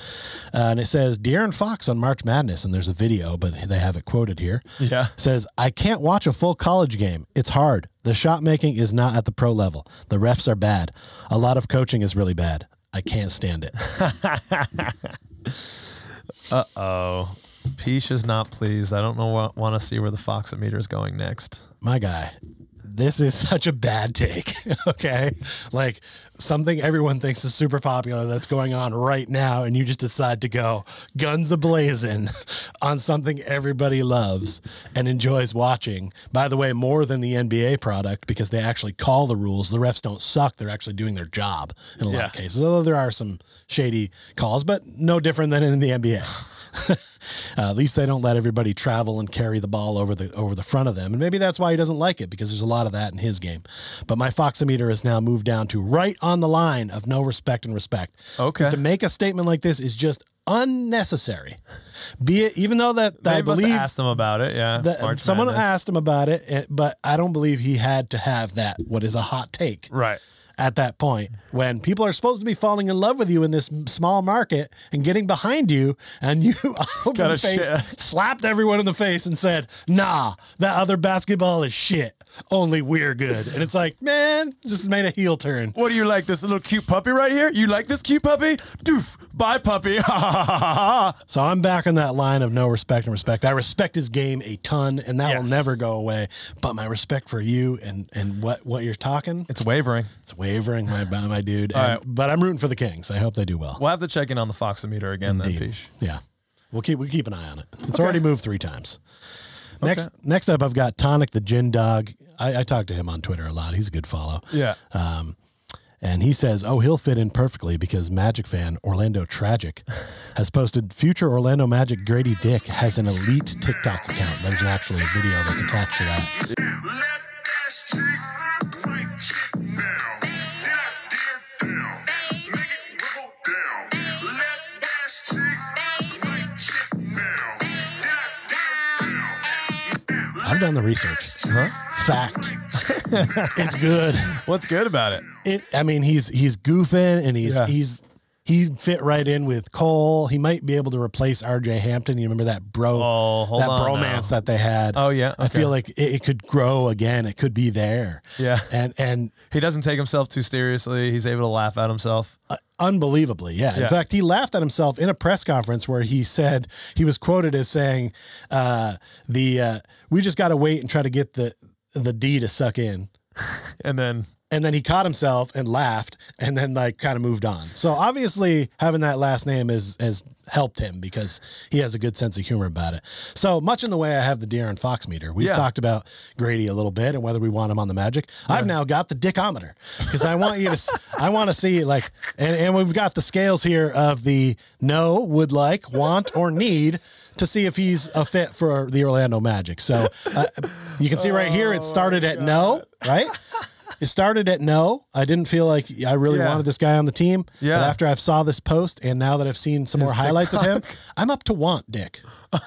Uh, and it says De'Aaron Fox on March Madness, and there's a video, but they have it quoted here. Yeah. Says I can't watch a full college game. It's hard. The shot making is not at the pro level. The refs are bad. A lot of coaching is really bad. I can't stand it. [LAUGHS] Uh oh, Peach is not pleased. I don't know what want to see where the Foxometer is going next. My guy, this is [LAUGHS] such a bad take. [LAUGHS] okay. Like something everyone thinks is super popular that's going on right now. And you just decide to go guns a blazing [LAUGHS] on something everybody loves and enjoys watching. By the way, more than the NBA product because they actually call the rules. The refs don't suck. They're actually doing their job in a lot of cases. Although there are some shady calls, but no different than in the NBA. [SIGHS] uh, [LAUGHS] at least they don't let everybody travel and carry the ball over the over the front of them, and maybe that's why he doesn't like it because there's a lot of that in his game. But my Foxometer has now moved down to right on the line of no respect and respect. Okay. to make a statement like this is just unnecessary. Be it even though that They I believe asked him about it. Yeah. that someone Madness. asked him about it, eh, but I don't believe he had to have that. What is a hot take? Right. At that point when people are supposed to be falling in love with you in this small market and getting behind you and you [LAUGHS] open face slapped everyone in the face and said nah that other basketball is shit only we're good and it's like man just made a heel turn What do you like? This little cute puppy right here? You like this cute puppy? Doof. Bye, puppy. [LAUGHS] So i'm back on that line of no respect and respect i respect his game a ton and that will never go away but my respect for you and and what what you're talking It's wavering. it's wavering my my dude And- right. but i'm rooting for the kings i hope they do well We'll have to check in on the Foxometer again then, Indeed. Peach. Yeah. We'll keep we keep an eye on it. It's Okay. already moved three times. Next Okay. next up I've got Tonic the Gin Dog. I, I talk to him on Twitter a lot. He's a good follow. Yeah. Um and he says, "Oh, he'll fit in perfectly because Magic fan Orlando Tragic has posted future Orlando Magic Grady Dick has an elite TikTok account. There's actually a video that's attached to that. Left I've done the research. Huh? Fact. [LAUGHS] it's good. What's good about it? it i mean he's he's goofing and he's Yeah. he's he fit right in with Cole. He might be able to replace RJ Hampton. You remember that bro Oh, that bromance now. that they had. Oh, yeah? I feel like it, it could grow again. It could be there. Yeah. And and He doesn't take himself too seriously. He's able to laugh at himself. uh, unbelievably, yeah. In Yeah. fact, he laughed at himself in a press conference where he said he was quoted as saying, uh, "The uh, we just got to wait and try to get the the D to suck in." [LAUGHS] And then and then he caught himself and laughed and then like kind of moved on so obviously having that last name is has helped him because he has a good sense of humor about it so much in the way i have the De'Aaron Fox meter we've Yeah. talked about grady a little bit and whether we want him on the magic i've now got the dickometer because i want you to [LAUGHS] I want to see like and, and we've got the scales here of the no would like want or need to see if he's a fit for the Orlando Magic. So uh, you can see right here, it started at no, right? It started at no. I didn't feel like I really Yeah. wanted this guy on the team. Yeah. But after I've saw this post and now that I've seen some more His highlights of him, I'm up to want Dick. [LAUGHS]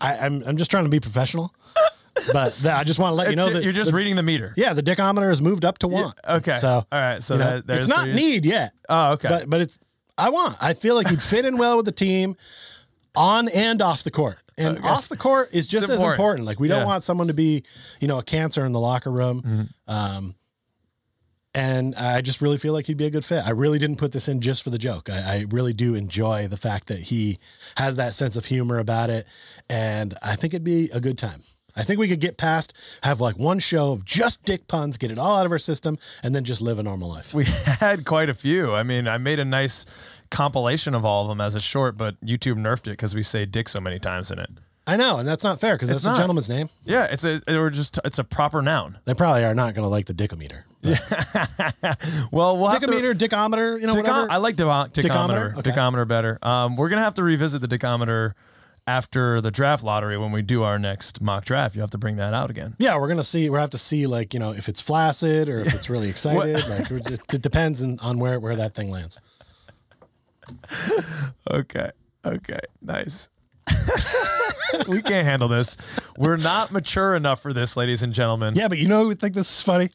I, I'm I'm just trying to be professional, but th- I just want to let you know that you're just the- reading the meter. yeah, the dickometer has moved up to want. okay. So All right, so you know, that- there's it's not so need yet. Oh, okay. But but it's I want. I feel like he'd fit in well with the team on and off the court. And off the court is just as important. important. Like we don't Yeah. want someone to be, you know, a cancer in the locker room. Mm-hmm. Um, and I just really feel like he'd be a good fit. I really didn't put this in just for the joke. I, I really do enjoy the fact that he has that sense of humor about it, and I think it'd be a good time. I think we could get past, have like one show of just dick puns, get it all out of our system, and then just live a normal life. we [LAUGHS] had quite a few. I mean, I made a nice compilation of all of them as a short, but YouTube nerfed it because we say dick so many times in it. I know, and that's not fair because that's not. a gentleman's name. Yeah, it's a or just it's a proper noun. They probably are not going to like the dickometer. Yeah. [LAUGHS] Well, we'll have to- Dickometer, dickometer, you know, Dicom- whatever. I like dico- dicometer. Dicometer? Okay. Dicometer better. Um, we're gonna have to revisit the dicometer after the draft lottery when we do our next mock draft. You have to bring that out again. yeah, we're gonna see. We're have to see like you know if it's flaccid or if it's really [LAUGHS] excited. like we're it depends on, on where where that thing lands. [LAUGHS] Okay. Okay. Nice. [LAUGHS] we can't handle this. We're not mature enough for this, ladies and gentlemen. Yeah, but you know who would think this is funny?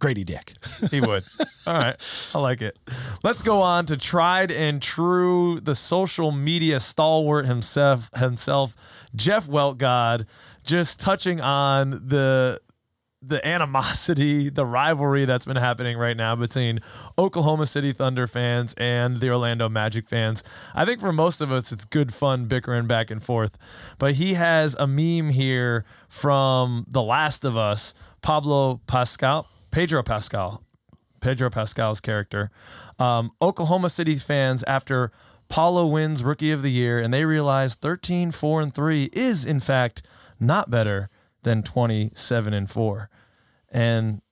Grady Dick. He would. All right. I like it. Let's go on to tried and true, the social media stalwart himself, himself, Jeff Weltgod, just touching on the the animosity, the rivalry that's been happening right now between Oklahoma City Thunder fans and the Orlando Magic fans. I think for most of us, it's good fun bickering back and forth. But he has a meme here from The Last of Us, Pablo Pascal, Pedro Pascal, Pedro Pascal's character. Um, Oklahoma City fans, after Paolo wins Rookie of the Year, and they realize 13, 4, and 3 is, in fact, not better than 27 and 4. And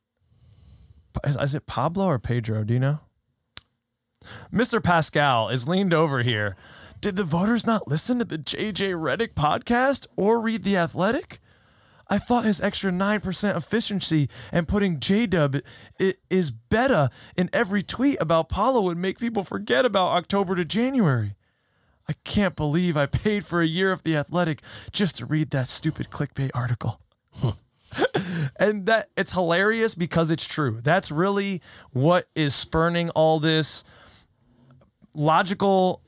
is, is it Pablo or Pedro? Do you know? Mr. Pascal is leaned over here. Did the voters not listen to the JJ Redick podcast or read The Athletic? I thought his extra 9% efficiency and putting J Dub is better in every tweet about Paolo would make people forget about October to January. I can't believe I paid for a year of The Athletic just to read that stupid clickbait article. [LAUGHS] and that it's hilarious because it's true. That's really what is spurning all this logical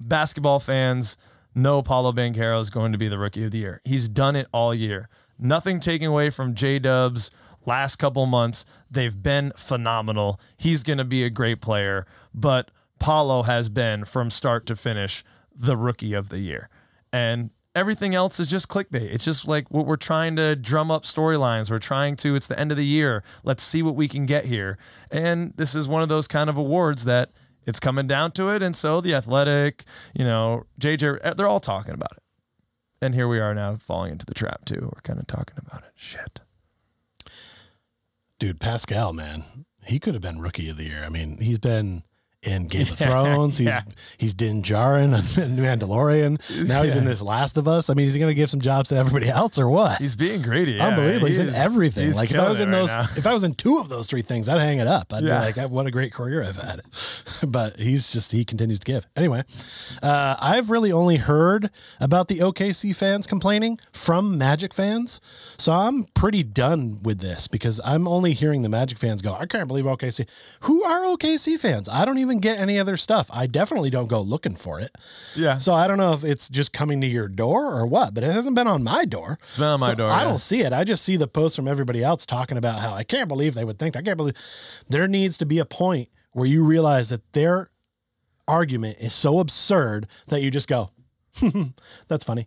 basketball fans know Paolo Banchero is going to be the rookie of the year. He's done it all year. Nothing taken away from J Dub's last couple months. They've been phenomenal. He's going to be a great player, but Paolo has been from start to finish the rookie of the year. And everything else is just clickbait. It's just like what we're trying to drum up storylines. We're trying to, it's the end of the year. Let's see what we can get here. And this is one of those kind of awards that it's coming down to it. And so the athletic, you know, JJ, eh, they're all talking about it. And here we are now falling into the trap too. We're kind of talking about it. Shit. Dude, Pascal, man, he could have been rookie of the year. I mean, he's been in Game of [LAUGHS] Thrones. He's yeah. he's Din Djarin and [LAUGHS] Mandalorian. Now he's in this Last of Us. I mean, he's going to give some jobs to everybody else or what? He's being greedy. Yeah, Unbelievable. He He's in everything. he's like if I was in right those, now. if I was in two of those three things, I'd hang it up. I'd Yeah. be like, what a great career I've had. [LAUGHS] but he's just he continues to give. Anyway, uh, I've really only heard about the OKC fans complaining from Magic fans, so I'm pretty done with this because I'm only hearing the Magic fans go, I can't believe OKC. Who are OKC fans? I don't even get any other stuff. I definitely don't go looking for it. Yeah. So I don't know if it's just coming to your door or what, but it hasn't been on my door. It's been on my So door, I yeah. don't see it. I just see the posts from everybody else talking about how I can't believe they would think. I can't believe there needs to be a point where you realize that their argument is so absurd that you just go, [LAUGHS] hmm, hmm, "That's funny."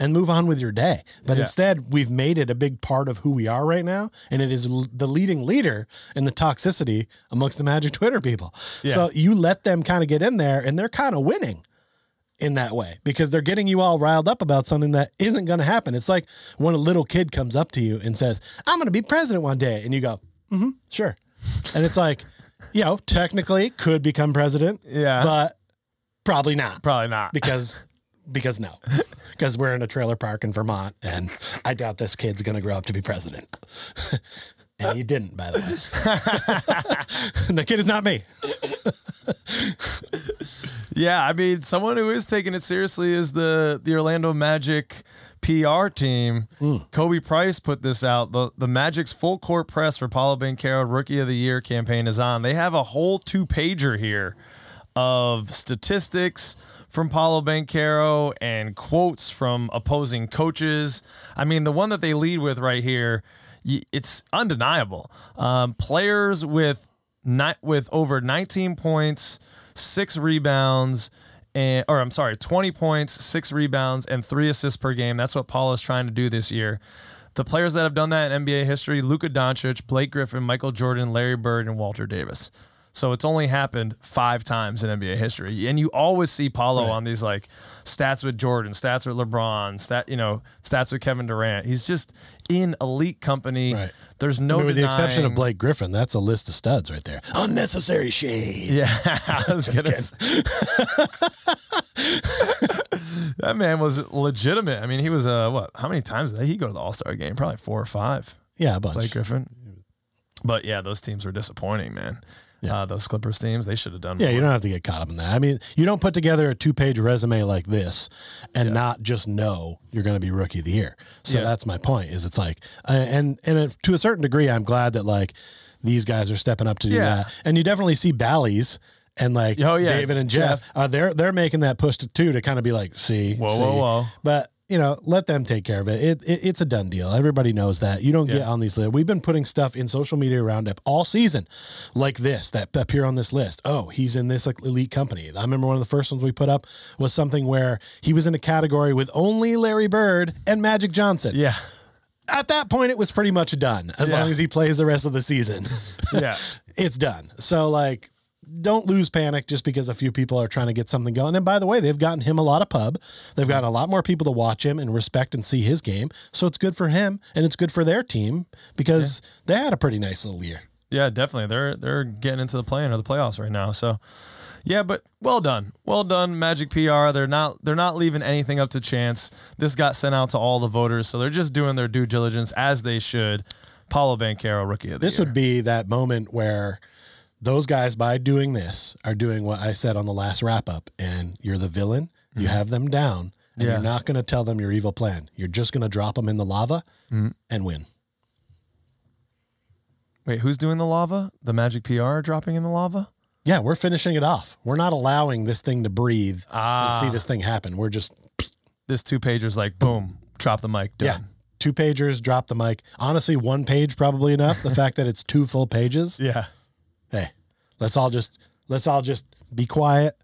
And move on with your day. But Yeah. instead, we've made it a big part of who we are right now. And it is l- the leading leader in the toxicity amongst the Magic Twitter people. Yeah. So you let them kind of get in there and they're kind of winning in that way because they're getting you all riled up about something that isn't going to happen. It's like when a little kid comes up to you and says, I'm going to be president one day. And you go, mm-hmm, sure. And it's like, you know, technically could become president, Yeah. but probably not Probably not. because, because no, [LAUGHS] because we're in a trailer park in Vermont and I doubt this kid's going to grow up to be president. [LAUGHS] and he didn't, by the way. [LAUGHS] the kid is not me. [LAUGHS] Yeah, I mean, someone who is taking it seriously is the the Orlando Magic PR team. Hmm. Khobi Price put this out. The the Magic's full court press for Paolo Banchero Rookie of the Year campaign is on. They have a whole two pager here of statistics from Paolo Banchero and quotes from opposing coaches. I mean, the one that they lead with right here, it's undeniable. Um, players with ni- with over 19 points, six rebounds, and or I'm sorry, 20 points, six rebounds, and three assists per game. That's what Paolo's trying to do this year. The players that have done that in NBA history: Luka Doncic, Blake Griffin, Michael Jordan, Larry Bird, and Walter Davis. So it's only happened five times in NBA history, and you always see Paolo on these like stats with Jordan, stats with LeBron, stat you know stats with Kevin Durant. He's just in elite company. Right. There's no I mean, with the exception of Blake Griffin, that's a list of studs right there. Unnecessary shade. Yeah, [LAUGHS] I was gonna. [LAUGHS] that man was legitimate. I mean, he was uh what? How many times did he go to the All Star game? Probably four or five. Yeah, a bunch. Blake Griffin. But yeah, those teams were disappointing, man. Uh, those Clippers teams, they should have done. Yeah, more. you don't have to get caught up in that. I mean, you don't put together a two page resume like this and not just know you're going to be rookie of the year. So Yeah. that's my point. Is it's like, uh, and and if, to a certain degree, I'm glad that like these guys are stepping up to do Yeah. that. And you definitely see Bally's and like Oh, yeah, David and Jeff, Jeff. Uh, they're they're making that push to too to kind of be like, see, Whoa, see. whoa, whoa. But you know, let them take care of it. It, it. It's a done deal. Everybody knows that. You don't get on these lists. We've been putting stuff in social media roundup all season, like this that appear on this list. Oh, he's in this like, elite company. I remember one of the first ones we put up was something where he was in a category with only Larry Bird and Magic Johnson. Yeah. At that point, it was pretty much done. As Yeah. long as he plays the rest of the season, [LAUGHS] Yeah. [LAUGHS] it's done. So like. Don't lose panic just because a few people are trying to get something going. And by the way, they've gotten him a lot of pub. They've gotten a lot more people to watch him and respect and see his game. So it's good for him and it's good for their team because they had a pretty nice little year. Yeah, definitely. They're they're getting into the play-in or the playoffs right now. So, yeah, but well done, well done, Magic PR. They're not they're not leaving anything up to chance. This got sent out to all the voters, so they're just doing their due diligence as they should. Paolo Banchero, rookie of the This year. This would be that moment where those guys, by doing this, are doing what I said on the last wrap up. And you're the villain. You have them down. And Yeah. you're not going to tell them your evil plan. You're just going to drop them in the lava and win. Wait, who's doing the lava? The Magic PR dropping in the lava? Yeah, we're finishing it off. We're not allowing this thing to breathe Ah. and see this thing happen. We're just This two pager's like boom, drop the mic, done. yeah, two pagers, drop the mic. Honestly, one page probably enough. The [LAUGHS] fact that it's two full pages. Yeah. Let's all just let's all just be quiet.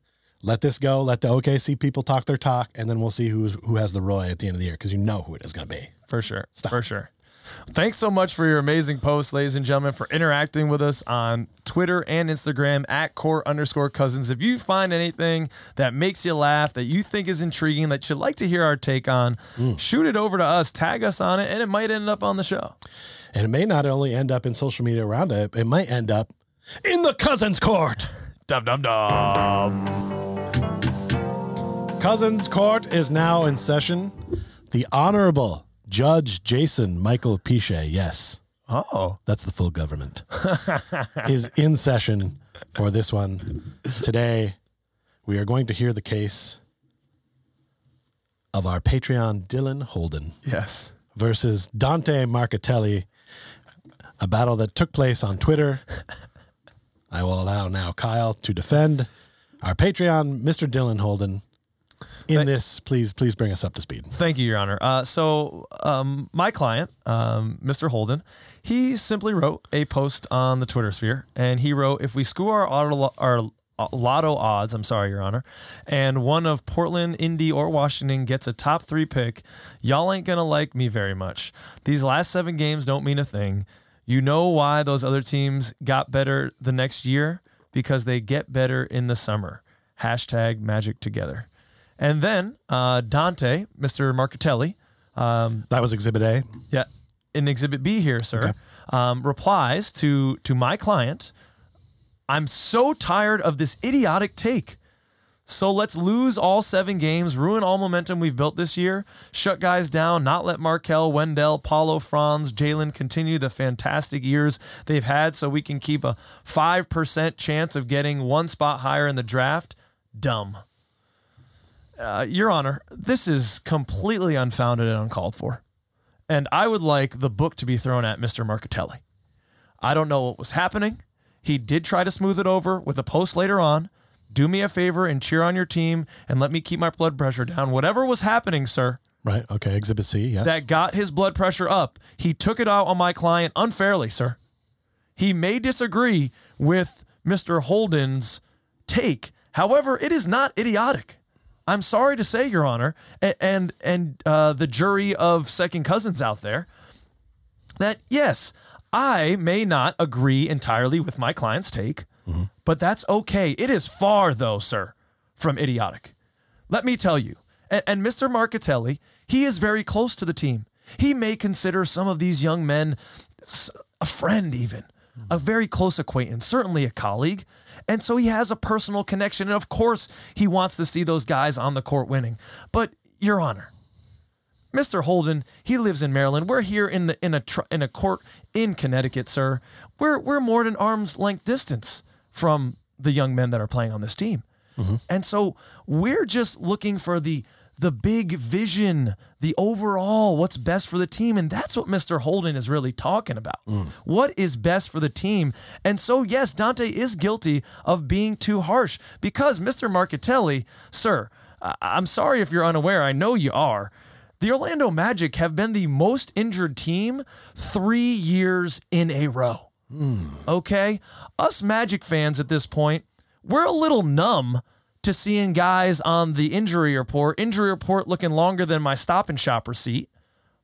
Let this go. Let the OKC people talk their talk, and then we'll see who's who has the Roy at the end of the year because you know who it is going to be. For sure. For sure. Thanks so much for your amazing post, ladies and gentlemen, for interacting with us on Twitter and Instagram at court underscore cousins. If you find anything that makes you laugh, that you think is intriguing, that you'd like to hear our take on, mm. shoot it over to us, tag us on it, and it might end up on the show. And it may not only end up in social media roundup, it might end up in the Cousins Court. Dum dum dum. Cousins Court is now in session. The Honorable Judge Jason Michael Piche, yes, Oh. that's the full government, [LAUGHS] is in session for this one. Today, we are going to hear the case of our Patreon Dylan Holden Yes. versus Dante Marchitelli, a battle that took place on Twitter. [LAUGHS] I will allow now Kyle to defend our Patreon, Mr. Dylan Holden. In Thank- this, please, please bring us up to speed. Thank you, Your Honor. Uh, so, um, my client, um, Mr. Holden, he simply wrote a post on the Twitter sphere, and he wrote, "If we screw our auto, our uh, lotto odds, I'm sorry, Your Honor, and one of Portland, Indy, or Washington gets a top three pick, y'all ain't gonna like me very much. These last seven games don't mean a thing. You know why those other teams got better the next year? Because they get better in the summer. Hashtag Magic Together." And then uh, Dante, Mr. Marchitelli, um, That was Exhibit A. yeah, in Exhibit B here, sir, um, replies to to my client. I'm so tired of this idiotic take. So let's lose all seven games, ruin all momentum we've built this year, shut guys down, not let Markelle, Wendell, Paolo, Franz, Jalen continue the fantastic years they've had so we can keep a 5% chance of getting one spot higher in the draft. Dumb. Uh, Your Honor, this is completely unfounded and uncalled for. And I would like the book to be thrown at Mr. Marchitelli. I don't know what was happening. He did try to smooth it over with a post later on. Do me a favor and cheer on your team and let me keep my blood pressure down. Whatever was happening, sir, Right. Okay. Exhibit C. Yes. that got his blood pressure up, he took it out on my client unfairly, sir. He may disagree with Mr. Holden's take. However, it is not idiotic. I'm sorry to say, Your Honor, and and uh, the jury of second cousins out there, that yes, I may not agree entirely with my client's take, but that's okay. It is far, though, sir, from idiotic. Let me tell you. And, and Mr. Marchitelli, he is very close to the team. He may consider some of these young men a friend, even a very close acquaintance, certainly a colleague. And so he has a personal connection. And of course, he wants to see those guys on the court winning. But, Your Honor, Mr. Holden, he lives in Maryland. We're here in the in a tr- in a court in Connecticut, sir. We're we're more than arm's length distance from the young men that are playing on this team. Mm-hmm. And so we're just looking for the the big vision, the overall what's best for the team and that's what Mr. Holden is really talking about. Mm. What is best for the team? And so yes, Dante is guilty of being too harsh because Mr. Marchitelli, sir, I- I'm sorry if you're unaware. I know you are. the Orlando Magic have been the most injured team three years in a row. Okay. Us Magic fans at this point, we're a little numb to seeing guys on the injury report, injury report looking longer than my stop and shop receipt.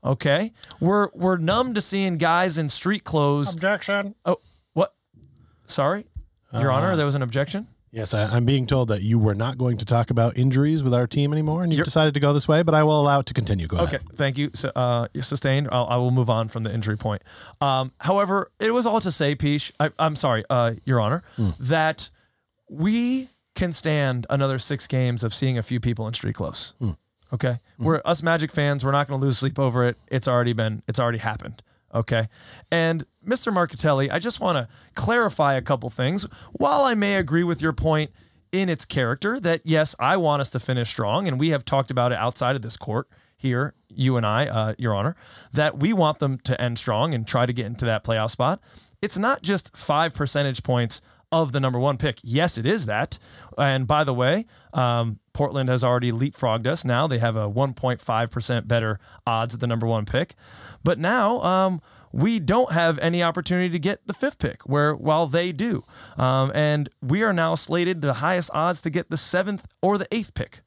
Okay. We're we're numb to seeing guys in street clothes. Objection. Oh, what? Sorry? Your Honor, uh-huh. there was an objection? Yes, I, I'm being told that you were not going to talk about injuries with our team anymore, and you decided to go this way. But I will allow it to continue. Go Okay, ahead. thank you. So, uh, you're sustained. I'll, I will move on from the injury point. Um, however, it was all to say, Peach. I, I'm sorry, uh, Your Honor, that we can stand another six games of seeing a few people in street clothes. Okay, we're us Magic fans. We're not going to lose sleep over it. It's already been. It's already happened. Okay, and Mr. Marchitelli, I just want to clarify a couple things. While I may agree with your point in its character that yes, I want us to finish strong, and we have talked about it outside of this court here, you and I, uh, Your Honor, that we want them to end strong and try to get into that playoff spot. It's not just five percentage points of the number one pick. Yes, it is that. And by the way, um, Portland has already leapfrogged us. Now they have a 1.5% better odds at the number one pick. But now um, we don't have any opportunity to get the fifth pick, where while they do. Um, and we are now slated the highest odds to get the seventh or the eighth pick.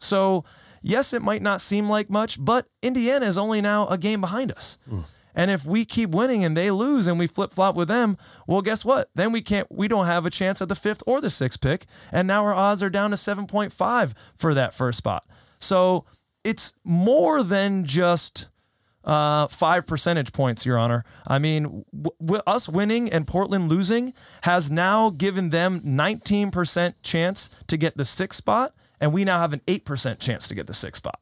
So, yes, it might not seem like much, but Indiana is only now a game behind us. And if we keep winning and they lose and we flip flop with them, well, guess what? Then we can't. We don't have a chance at the fifth or the sixth pick, and now our odds are down to seven point five for that first spot. So it's more than just uh, five percentage points, Your Honor. I mean, w- us winning and Portland losing has now given them 19% chance to get the sixth spot, and we now have an 8% chance to get the sixth spot,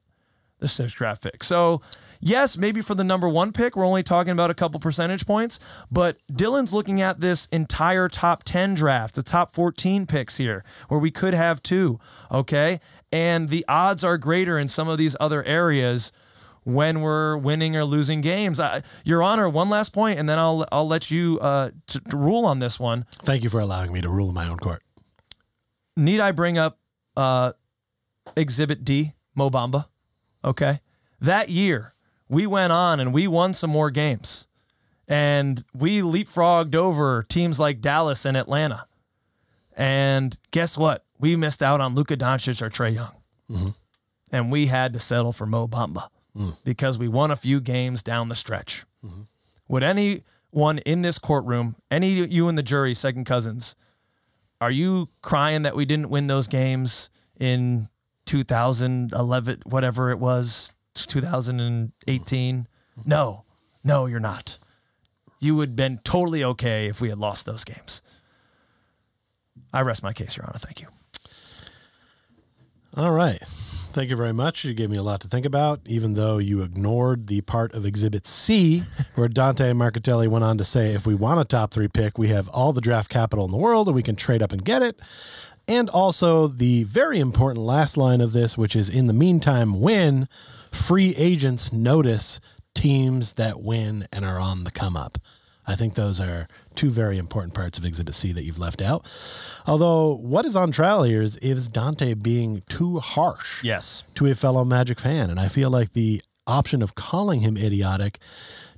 the sixth draft pick. So, yes, maybe for the number one pick, we're only talking about a couple percentage points, but Dylan's looking at this entire top 10 draft, the top 14 picks here, where we could have two, okay? And the odds are greater in some of these other areas when we're winning or losing games. I, Your Honor, one last point, and then I'll I'll let you uh, to, to rule on this one. Thank you for allowing me to rule in my own court. Need I bring up uh, Exhibit D, Mo Bamba? Okay, that year we went on and we won some more games, and we leapfrogged over teams like Dallas and Atlanta. And guess what? We missed out on Luka Doncic or Trae Young, mm-hmm. and we had to settle for Mo Bamba mm. because we won a few games down the stretch. Mm-hmm. Would anyone in this courtroom, any of you in the jury, second cousins, are you crying that we didn't win those games in 2011, whatever it was, 2018? Mm-hmm. No, no, you're not. You would have been totally okay if we had lost those games. I rest my case, Your Honor. Thank you. All right. Thank you very much. You gave me a lot to think about, even though you ignored the part of Exhibit C [LAUGHS] where Dante Marchitelli went on to say if we want a top three pick, we have all the draft capital in the world and we can trade up and get it. And also the very important last line of this, which is in the meantime, when free agents notice teams that win and are on the come up. I think those are two very important parts of Exhibit C that you've left out. Although, what is on trial here is, is Dante being too harsh Yes. to a fellow Magic fan. And I feel like the option of calling him idiotic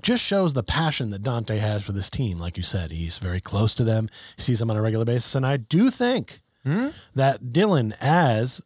just shows the passion that Dante has for this team. Like you said, he's very close to them, he sees them on a regular basis. And I do think that Dylan, as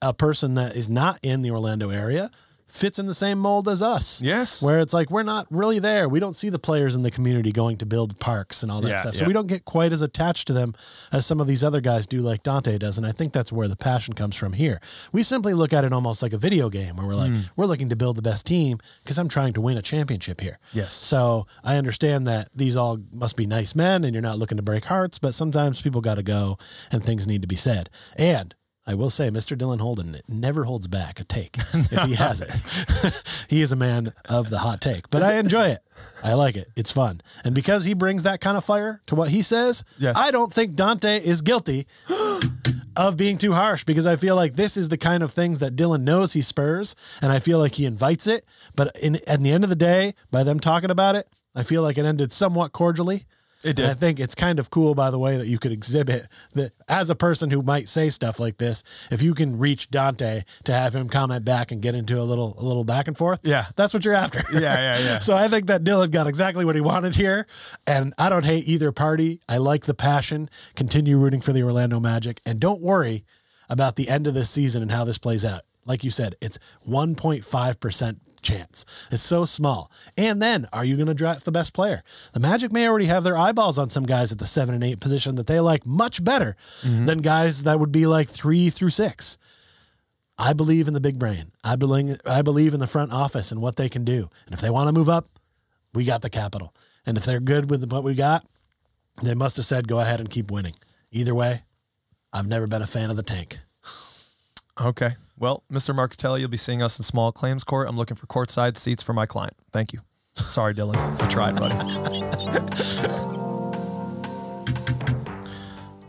a person that is not in the Orlando area, fits in the same mold as us. Yes. Where it's like we're not really there. We don't see the players in the community going to build parks and all that Yeah, stuff. So yeah. we don't get quite as attached to them as some of these other guys do, like Dante does. And I think that's where the passion comes from here. We simply look at it almost like a video game where we're like, Mm. we're looking to build the best team because I'm trying to win a championship here. Yes. So I understand that these all must be nice men and you're not looking to break hearts, but sometimes people got to go and things need to be said. And I will say, Mr. Dylan Holden never holds back a take [LAUGHS] if he has it. [LAUGHS] he is a man of the hot take, but I enjoy it. [LAUGHS] I like it. It's fun. And because he brings that kind of fire to what he says, Yes. I don't think Dante is guilty [GASPS] of being too harsh because I feel like this is the kind of things that Dylan knows he spurs, and I feel like he invites it. But in at the end of the day, by them talking about it, I feel like it ended somewhat cordially. It did. And I think it's kind of cool, by the way, that you could exhibit that as a person who might say stuff like this. If you can reach Dante to have him comment back and get into a little a little back and forth, Yeah. that's what you're after. Yeah, yeah, yeah. [LAUGHS] so I think that Dylan got exactly what he wanted here, and I don't hate either party. I like the passion. Continue rooting for the Orlando Magic, and don't worry about the end of this season and how this plays out. Like you said, it's 1.5 percent chance. It's so small. And then, are you going to draft the best player? The Magic may already have their eyeballs on some guys at the seven and eight position that they like much better mm-hmm. than guys that would be like three through six. I believe in the big brain. I believe I believe in the front office and what they can do. And if they want to move up, we got the capital. And if they're good with what we got, they must have said go ahead and keep winning. Either way, I've never been a fan of the tank. Okay. Well, Mr. Marchitelli, you'll be seeing us in small claims court. I'm looking for courtside seats for my client. Thank you. Sorry, Dylan. I tried, buddy. [LAUGHS]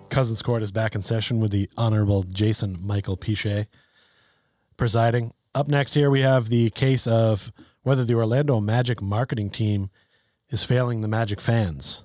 Cousins Court is back in session with the Honorable Jason Michael Piche presiding. Up next here, we have the case of whether the Orlando Magic marketing team is failing the Magic fans.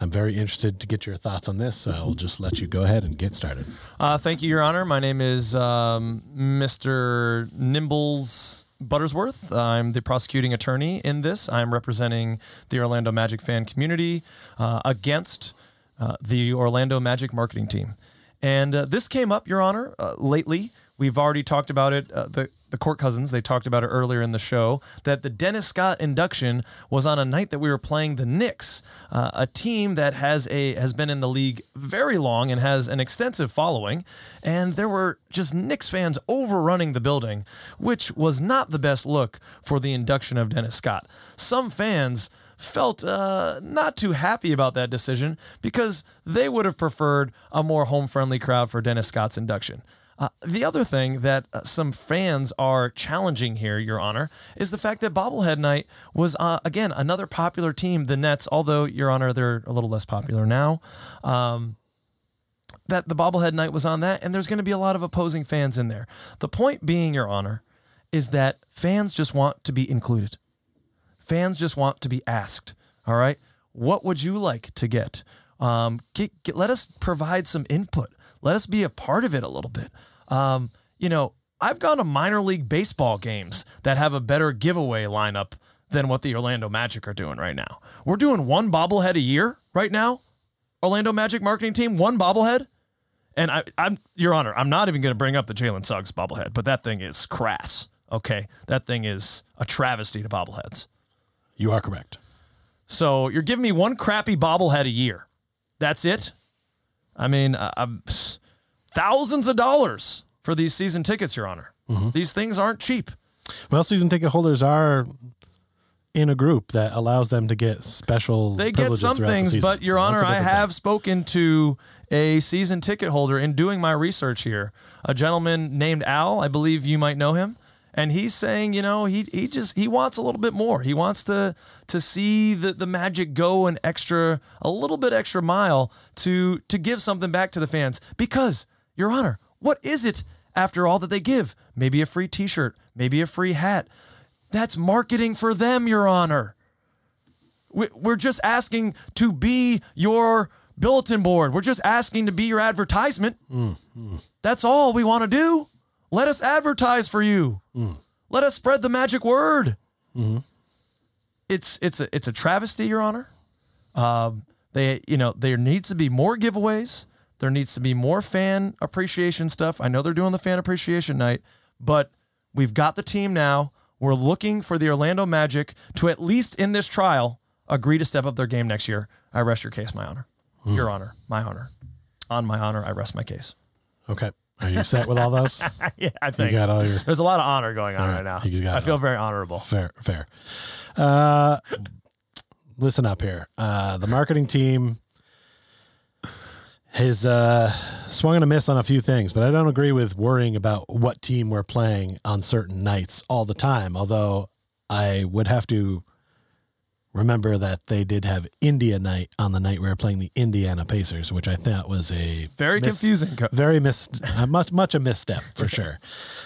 I'm very interested to get your thoughts on this, so I'll just let you go ahead and get started. Uh, thank you, Your Honor. My name is um, Mr. Nimbles Buttersworth. I'm the prosecuting attorney in this. I'm representing the Orlando Magic fan community uh, against uh, the Orlando Magic marketing team. And uh, this came up, Your Honor, uh, lately. We've already talked about it. Uh, the the court cousins they talked about it earlier in the show that the Dennis Scott induction was on a night that we were playing the Knicks, uh, a team that has a has been in the league very long and has an extensive following, and there were just Knicks fans overrunning the building, which was not the best look for the induction of Dennis Scott. Some fans felt uh, not too happy about that decision because they would have preferred a more home friendly crowd for Dennis Scott's induction. Uh, the other thing that uh, some fans are challenging here, Your Honor, is the fact that Bobblehead Night was, uh, again, another popular team, the Nets, although, Your Honor, they're a little less popular now. Um, that the Bobblehead Night was on that, and there's going to be a lot of opposing fans in there. The point being, Your Honor, is that fans just want to be included. Fans just want to be asked. All right, what would you like to get? Um, get, get let us provide some input. Let us be a part of it a little bit. Um, you know, I've gone to minor league baseball games that have a better giveaway lineup than what the Orlando Magic are doing right now. We're doing one bobblehead a year right now. Orlando Magic marketing team, one bobblehead. And I, I'm, Your Honor, I'm not even going to bring up the Jalen Suggs bobblehead, but that thing is crass. Okay, that thing is a travesty to bobbleheads. You are correct. So you're giving me one crappy bobblehead a year. That's it. I mean, I'm, thousands of dollars for these season tickets, Your Honor. Mm-hmm. These things aren't cheap. Well, season ticket holders are in a group that allows them to get special. They get some things, season. but Your So Honor, I have thing. spoken to a season ticket holder in doing my research here. A gentleman named Al, I believe you might know him. And he's saying, you know, he he just he wants a little bit more. He wants to to see the, the magic go an extra a little bit extra mile to to give something back to the fans. Because, Your Honor, what is it after all that they give? Maybe a free t-shirt, maybe a free hat. That's marketing for them, Your Honor. We- We're just asking to be your bulletin board. We're just asking to be your advertisement. Mm, mm. That's all we want to do. Let us advertise for you. Mm. Let us spread the magic word. Mm-hmm. It's it's a it's a travesty, Your Honor. Um, they you know there needs to be more giveaways. There needs to be more fan appreciation stuff. I know they're doing the fan appreciation night, but we've got the team now. We're looking for the Orlando Magic to at least in this trial agree to step up their game next year. I rest your case, my honor. Mm. Your honor, my honor. On my honor, I rest my case. Okay. Are you set with all those? [LAUGHS] yeah, I think you got all your there's a lot of honor going on right, right, now. you got I feel all. very honorable. fair, fair. Uh, listen up here. Uh, the marketing team has uh, swung and a miss on a few things, but I don't agree with worrying about what team we're playing on certain nights all the time. Although I would have to remember that they did have India night on the night we were playing the Indiana Pacers, which I thought was a Very mis- confusing. Co- very mis uh, much much a misstep for [LAUGHS] sure.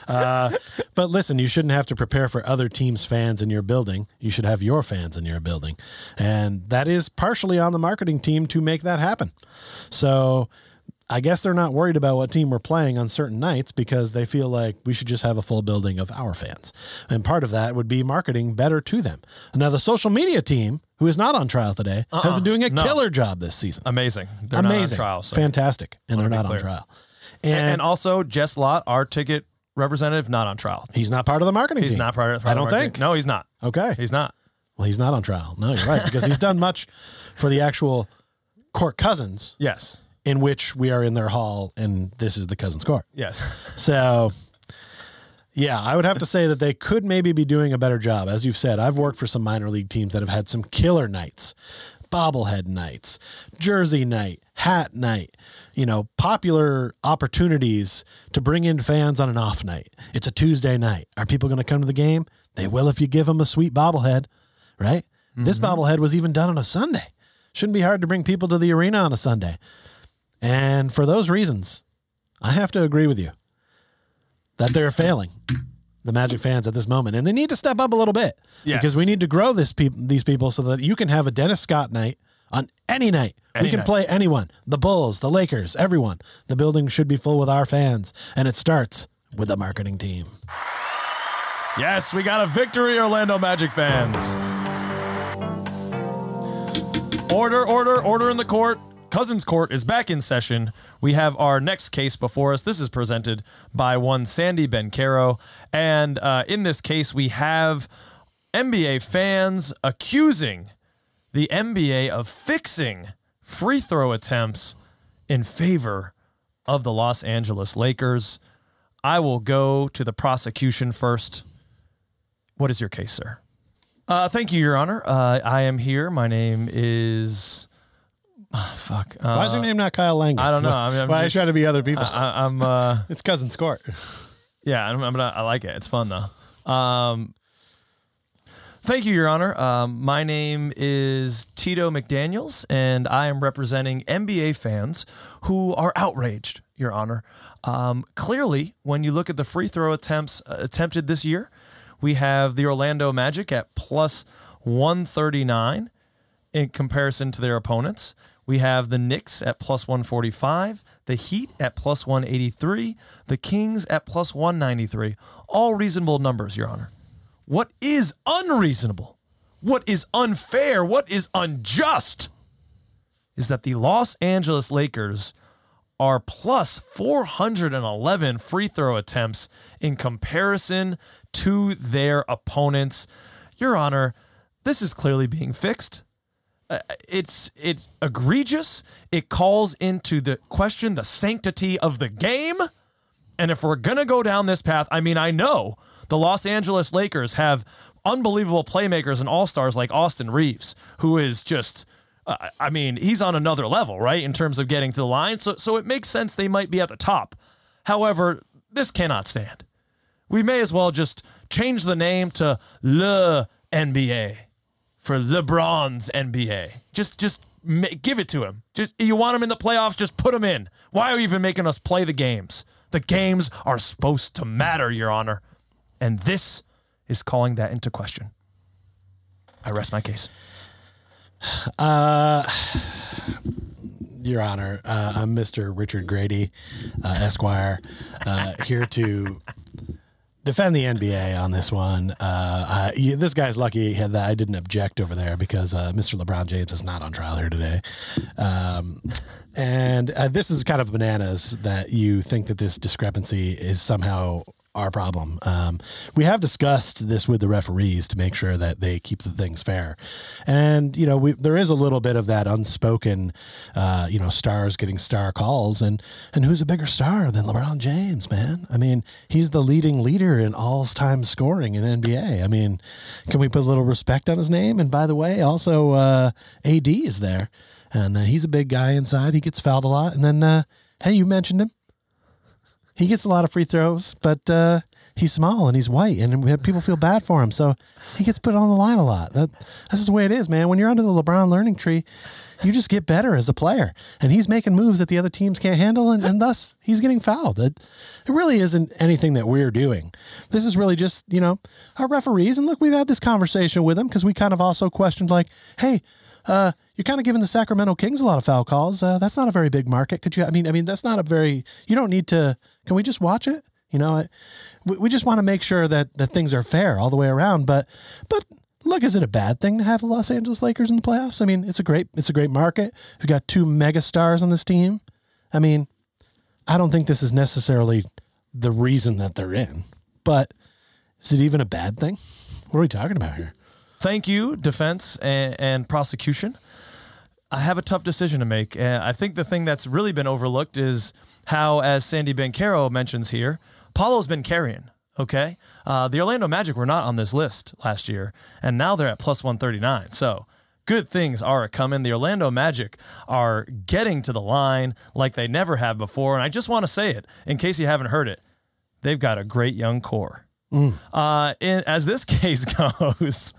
Uh, but listen, you shouldn't have to prepare for other teams' fans in your building. You should have your fans in your building, and that is partially on the marketing team to make that happen. So. I guess they're not worried about what team we're playing on certain nights because they feel like we should just have a full building of our fans. And part of that would be marketing better to them. Now, the social media team, who is not on trial today, has Uh-uh. been doing a No. killer job this season. Amazing. They're Amazing. not on trial. So. Fantastic. And they're not on trial. And, And, and also, Jess Lott, our ticket representative, not on trial. he's not part of the marketing He's team. not part of. The I don't part of our think. No, he's not. Okay. He's not. Well, he's not on trial. No, you're right. Because he's done much for the actual court cousins, [LAUGHS] Yes. In which we are in their hall, and this is the cousins court. Yes. [LAUGHS] So, yeah, I would have to say that they could maybe be doing a better job. As you've said, I've worked for some minor league teams that have had some killer nights, bobblehead nights, jersey night, hat night, you know, popular opportunities to bring in fans on an off night. It's a Tuesday night. Are people going to come to the game? They will if you give them a sweet bobblehead, right? This mm-hmm. bobblehead was even done on a Sunday. Shouldn't be hard to bring people to the arena on a Sunday. And for those reasons, I have to agree with you that they're [CLEARS THROAT] failing the Magic fans at this moment, and they need to step up a little bit Yes. because we need to grow this peop- these people so that you can have a Dennis Scott night on any night. Any we can night. play anyone, the Bulls, the Lakers, everyone. The building should be full with our fans, and it starts with the marketing team. Yes, we got a victory, Orlando Magic fans. Order, order, order in the court. Cousins Court is back in session. We have our next case before us. This is presented by one Sandy Bencaro. And uh, in this case, we have NBA fans accusing the NBA of fixing free throw attempts in favor of the Los Angeles Lakers. I will go to the prosecution first. What is your case, sir? Uh, thank you, Your Honor. Uh, I am here. My name is. Ah, fuck. Uh, Why is your name not Kyle Lang? I don't know. I mean, I'm Why just- you trying to be other people? I, I'm. Uh, [LAUGHS] it's cousin Scott. yeah, I'm, I'm gonna. I like it. It's fun though. Um, thank you, Your Honor. Um, my name is Tito McDaniel's, and I am representing NBA fans who are outraged, Your Honor. Um, clearly, when you look at the free throw attempts uh, attempted this year, we have the Orlando Magic at plus 139 in comparison to their opponents. We have the Knicks at plus 145, the Heat at plus 183, the Kings at plus 193. All reasonable numbers, Your Honor. What is unreasonable? What is unfair? What is unjust? Is that the Los Angeles Lakers are plus 411 free throw attempts in comparison to their opponents. Your Honor, this is clearly being fixed. Uh, it's it's egregious. It calls into the question the sanctity of the game. And if we're to go down this path, I mean, I know the Los Angeles Lakers have unbelievable playmakers and all-stars like Austin Reaves, who is just uh, I mean, he's on another level, right, in terms of getting to the line. So so it makes sense they might be at the top. However, this cannot stand. We may as well just change the name to Le NBA for LeBron's NBA. Just just give it to him. Just you want him in the playoffs, just put him in. Why are you even making us play the games? The games are supposed to matter, Your Honor. And this is calling that into question. I rest my case. Uh, Your Honor, uh, I'm Mr. Richard Grady, uh, Esquire, uh, here to defend the NBA on this one. Uh, I, you- this guy's lucky that I didn't object over there because uh, Mr. LeBron James is not on trial here today. Um, and uh, this is kind of bananas that you think that this discrepancy is somehow our problem. Um, we have discussed this with the referees to make sure that they keep the things fair, and you know we, there is a little bit of that unspoken, uh, you know, stars getting star calls, and and who's a bigger star than LeBron James, man? I mean, he's the leading leader in all-time scoring in NBA. I mean, can we put a little respect on his name? And by the way, also uh, AD is there, and uh, he's a big guy inside. He gets fouled a lot, and then uh, hey, you mentioned him. He gets a lot of free throws, but uh, he's small and he's white, and people feel bad for him, so he gets put on the line a lot. That that's just the way it is, man. When you're under the LeBron learning tree, you just get better as a player, and he's making moves that the other teams can't handle, and, and thus he's getting fouled. It, it really isn't anything that we're doing. This is really just you know our referees, and look, we've had this conversation with them because we kind of also questioned like, hey. Uh, you're kind of giving the Sacramento Kings a lot of foul calls. Uh, that's not a very big market. Could you? I mean, I mean, that's not a very. You don't need to. Can we just watch it? You know, we, we just want to make sure that that things are fair all the way around. But, but look, is it a bad thing to have the Los Angeles Lakers in the playoffs? I mean, it's a great, it's a great market. We've got two mega stars on this team. I mean, I don't think this is necessarily the reason that they're in. But is it even a bad thing? What are we talking about here? Thank you, defense and, and prosecution. I have a tough decision to make. Uh, I think the thing that's really been overlooked is how, as Sandy Bencaro mentions here, Paolo's been carrying. Okay, uh, the Orlando Magic were not on this list last year, and now they're at plus one thirty nine. So good things are coming. The Orlando Magic are getting to the line like they never have before, and I just want to say it in case you haven't heard it. They've got a great young core. Uh, in, as this [LAUGHS] case goes,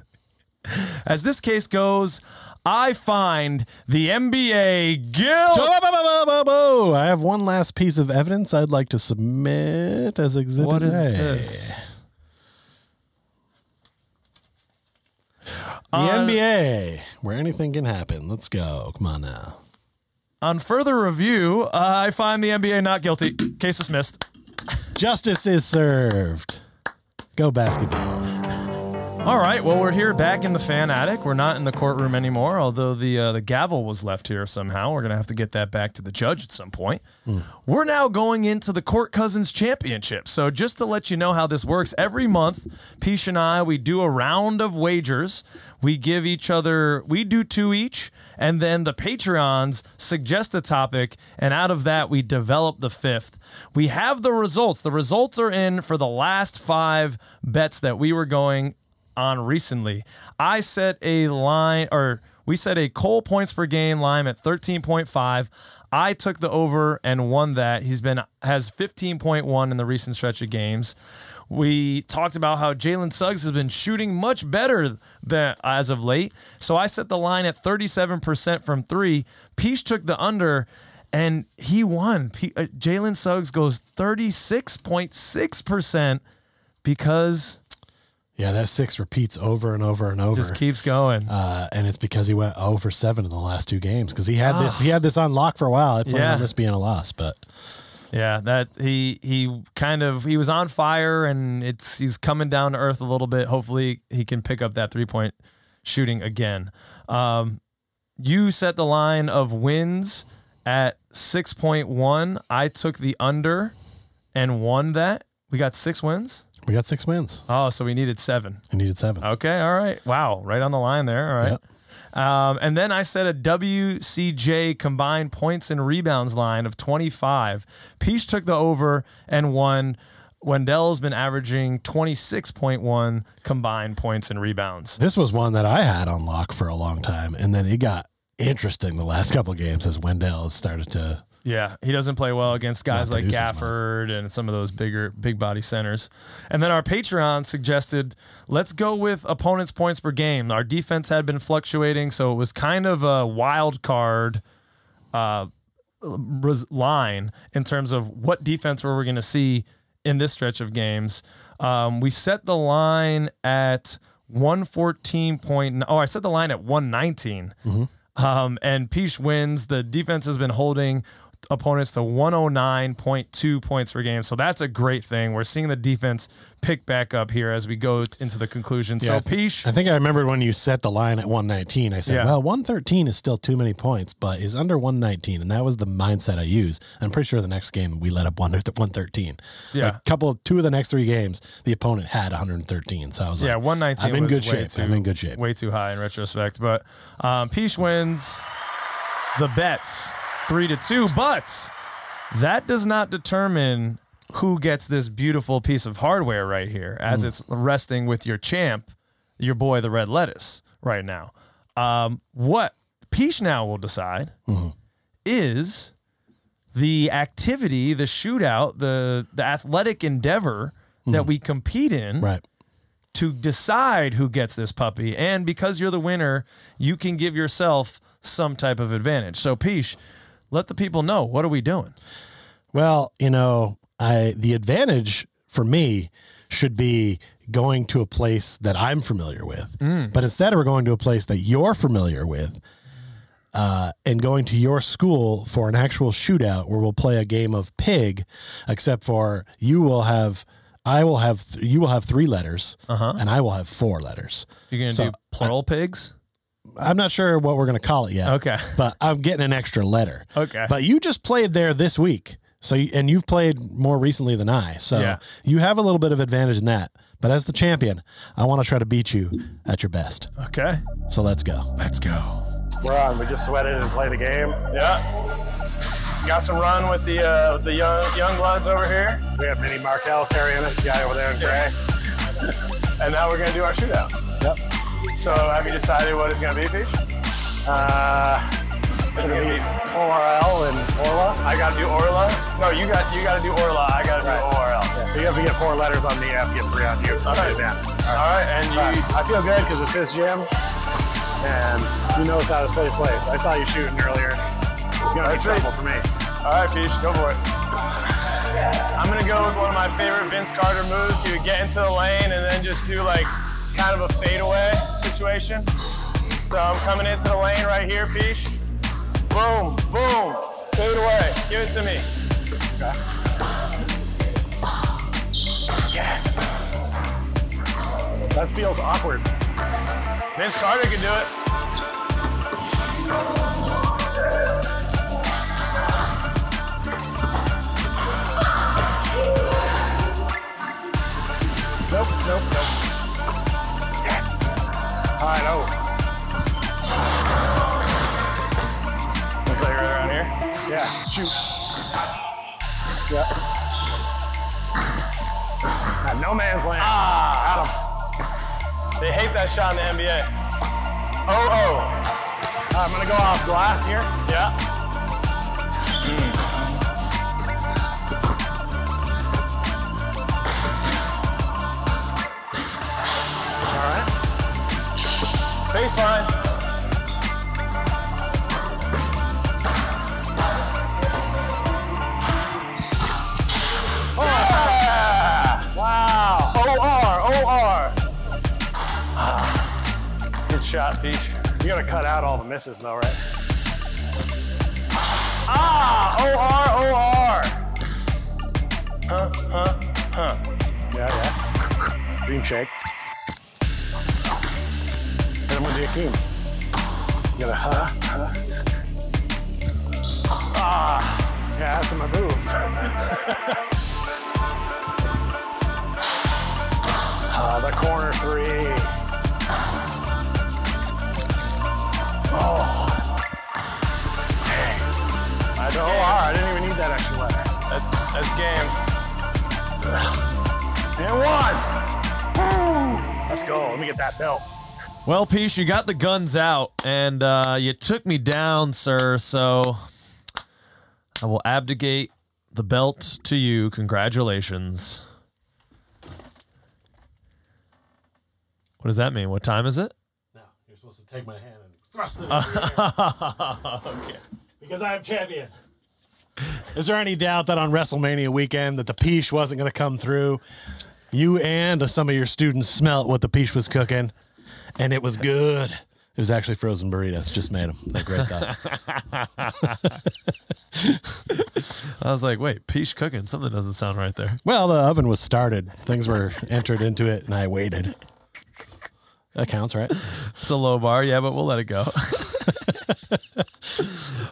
as this case goes, I find the NBA guilt. I have one last piece of evidence I'd like to submit as exhibit What is A. this? The Uh, NBA, where anything can happen. Let's go. Come on now. On further review, I find the NBA not guilty. Case dismissed. Justice is served. Go basketball. All right. Well, we're here back in the fan attic. We're not in the courtroom anymore, although the uh, the gavel was left here somehow. We're gonna have to get that back to the judge at some point. We're now going into the Court Cousins Championship. So just to let you know how this works, every month, Peach and I we do a round of wagers. We give each other we do two each, and then the Patreons suggest a topic, and out of that we develop the fifth. We have the results. The results are in for the last five bets that we were going on recently. I set a line, or we set a Cole points per game line at 13.5. I took the over and won that. He's been has 15.1 in the recent stretch of games. We talked about how Jalen Suggs has been shooting much better than as of late. So I set the line at 37% from three. Peach took the under and he won. P- uh, Jalen Suggs goes 36.6% because Yeah, that six repeats over and over and over. just keeps going. uh, and it's because he went 0 for 7 in the last two games because he had this he had this on lock for a while. I planned Yeah. on this being a loss, but Yeah, that he he kind of he was on fire and it's he's coming down to earth a little bit. Hopefully he can pick up that three point shooting again. Um, you set the line of wins at six point one. I took the under and won that. We got six wins. We got six wins. Oh, so we needed seven. We needed seven. Okay, all right. Wow, right on the line there. All right. Um, and then I set a WCJ combined points and rebounds line of 25. Peach took the over and won. Wendell's been averaging 26.1 combined points and rebounds. This was one that I had on lock for a long time, and then it got interesting the last [LAUGHS] couple games as Wendell started to. Yeah, he doesn't play well against guys like much. Gafford and some of those bigger, big body centers. And then our Patreon suggested let's go with opponents' points per game. Our defense had been fluctuating, so it was kind of a wild card uh, line in terms of what defense were we going to see in this stretch of games. Um, we set the line at 114 point. Oh, I set the line at 119. Um, and Peach wins. The defense has been holding opponents to 109.2 points per game. So that's a great thing. We're seeing the defense pick back up here as we go into the conclusion. Yeah, so Peach, I think I remembered when you set the line at 119. I said, Yeah. well, 113 is still too many points, but is under 119. And that was the mindset I used. I'm pretty sure the next game we let up one 113. Yeah. Like, couple, two of the next three games, the opponent had 113. So I was like, yeah, like, 119 I'm in was good shape. Too, I'm in good shape. Way too high in retrospect. But um, Peach wins the bets three to two. But that does not determine who gets this beautiful piece of hardware right here, as Hmm. it's resting with your champ, your boy, the red lettuce, right now. Um, what Peach now will decide Mm-hmm. is the activity, the shootout, the the athletic endeavor that we compete in Right. to decide who gets this puppy. And because you're the winner, you can give yourself some type of advantage. So, Peach, let the people know what are we doing? Well, you know, I the advantage for me should be going to a place that I'm familiar with. But instead we're going to a place that you're familiar with. Uh, and going to your school for an actual shootout where we'll play a game of pig, except for you will have, I will have, th- you will have three letters, Uh-huh. and I will have four letters. You're going to So, do plural pigs? I'm not sure what we're going to call it yet. Okay. [LAUGHS] but I'm getting an extra letter. Okay. But you just played there this week. So you- and you've played more recently than I. So Yeah. you have a little bit of advantage in that. But as the champion, I want to try to beat you at your best. Okay. So let's go. Let's go. We're on. We just sweated and played a game. Yeah. Got some run with the uh, with the young young bloods over here, We have Mini Markelle carrying this guy over there in gray. [LAUGHS] and now we're gonna do our shootout. Yep. So have you decided what it's gonna be, Peach? Uh, It's gonna gonna be. ORL and Orla. I gotta do Orla. No, you got you gotta do Orla. I gotta Right. do ORL. Yeah, so you have to get four letters on me. I have to get three on you. I'll Okay. do that. All right, and you. All right. I feel good because it's his gym, and he knows how this place plays. I saw you shooting earlier. It's gonna That's be right. trouble for me. All right, Peach, go for it. I'm gonna go with one of my favorite Vince Carter moves. You get into the lane and then just do like kind of a fadeaway situation. So I'm coming into the lane right here, Peach. Boom, boom, fade away. Give it to me. Yes. That feels awkward. Vince Carter can do it. Nope, nope. I know. Looks like right around here. Yeah. Shoot. Yeah. At no man's land. Ah, Adam. they hate that shot in the NBA. Oh, oh. I'm gonna go off glass here. Yeah. Baseline. Oh, Wow. OR, OR. Ah, Good shot, Peach. You gotta cut out all the misses though, right? Ah, OR, OR. Huh, huh, huh. Yeah, yeah. Dream shake. Him with. You gotta huh, huh. Ah, yeah, that's my move. [LAUGHS] Ah, the corner three. Oh. I don't, oh, I didn't even need that extra letter. That's that's game. And one. Woo. Let's go. Let me get that belt. Well, Peach, you got the guns out and uh, you took me down, sir. So I will abdicate the belt to you. Congratulations. What does that mean? What time is it? No, you're supposed to take my hand and thrust it. [LAUGHS] okay. because I am champion. Is there any doubt that on WrestleMania weekend that the peach wasn't going to come through? You and some of your students smelt what the peach was cooking, and it was good. It was actually frozen burritos. Just made them. They're great. [LAUGHS] I was like, wait, Peach cooking? Something doesn't sound right there. well, the oven was started. Things were entered into it, and I waited. That counts, right? It's a low bar, yeah, but we'll let it go. [LAUGHS]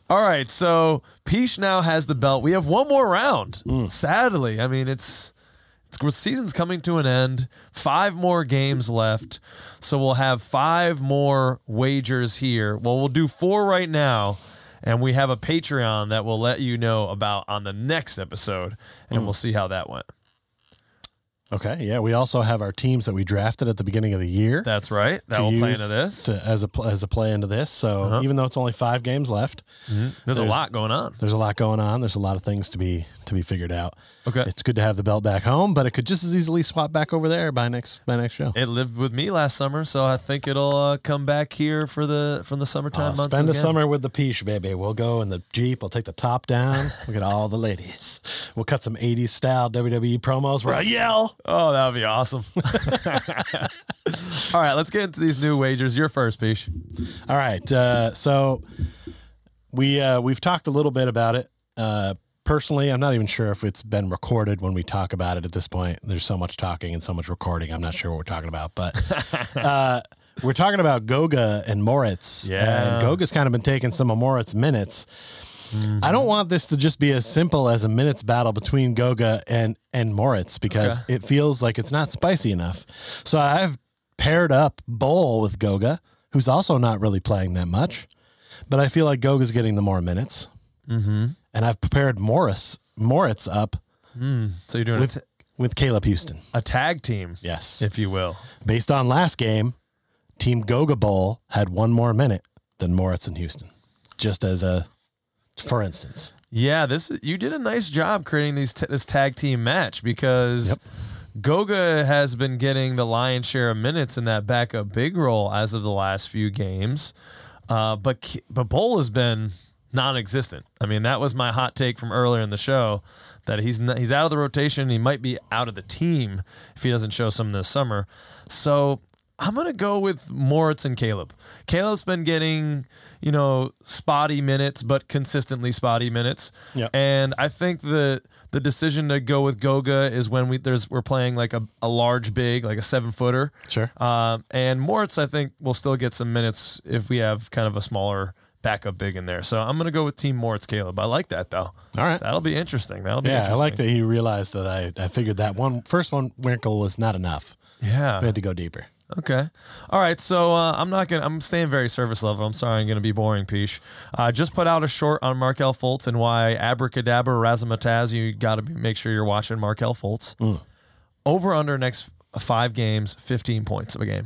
All right, so Peach now has the belt. We have one more round. Mm. Sadly, I mean it's it's season's coming to an end. Five more games left, so we'll have five more wagers here. Well, we'll do four right now, and we have a Patreon that we'll let you know about on the next episode, and hmm. we'll see how that went. Okay, yeah. We also have our teams that we drafted at the beginning of the year. That's right. That will play into this. to, as a as a play into this. So Uh-huh. even though it's only five games left, There's, a lot going on. there's a lot going on. There's a lot of things to be to be figured out. Okay. It's good to have the belt back home, but it could just as easily swap back over there by next by next show. It lived with me last summer, so I think it'll uh, come back here for the from the summertime Uh, months. spend the again. summer with the Peach, baby. We'll go in the Jeep. We'll take the top down. We'll get all the ladies. We'll cut some 80s style WWE promos where I yell. Oh, that would be awesome. [LAUGHS] [LAUGHS] All right, let's get into these new wagers. You're first, Peach. All right. Uh, so we uh, we've talked a little bit about it. Uh, personally, I'm not even sure if it's been recorded when we talk about it at this point. There's so much talking and so much recording. I'm not sure what we're talking about, but [LAUGHS] uh, we're talking about Goga and Moritz. Yeah. And Goga's kind of been taking some of Moritz minutes. I don't want this to just be as simple as a minutes battle between Goga and and Moritz because Okay. it feels like it's not spicy enough. So I've paired up Bol with Goga, who's also not really playing that much, but I feel like Goga's getting the more minutes. Mm-hmm. And I've prepared Morris Moritz up So you're doing with t- with Caleb Houstan. a tag team, Yes, if you will. based on last game, Team Goga Bol had one more minute than Moritz and Houston. Just as a, for instance. Yeah, this you did a nice job creating these t- this tag team match because Yep. Goga has been getting the lion's share of minutes in that backup big role as of the last few games, uh, but but Bol has been non-existent. I mean, that was my hot take from earlier in the show that he's not, he's out of the rotation. He might be out of the team if he doesn't show some this summer. So I'm gonna go with Moritz and Caleb. Caleb's been getting you know spotty minutes, but consistently spotty minutes. Yep. And I think the the decision to go with Goga is when we there's we're playing like a, a large big like a seven footer. Sure. Um, and Moritz, I think, will still get some minutes if we have kind of a smaller backup big in there. So I'm going to go with Team Moritz Caleb. I like that, though. All right. That'll be interesting. That'll be Yeah, I like that he realized that I, I figured that one first one Winkle was not enough. Yeah, we had to go deeper. Okay. All right. So uh, I'm not gonna. I'm staying very service level. I'm sorry. I'm gonna be boring, Peach. Uh, just put out a short on Markelle Fultz and why abracadabra razzmatazz. You got to make sure you're watching Markelle Fultz. Mm. Over under next five games, 15 points of a game.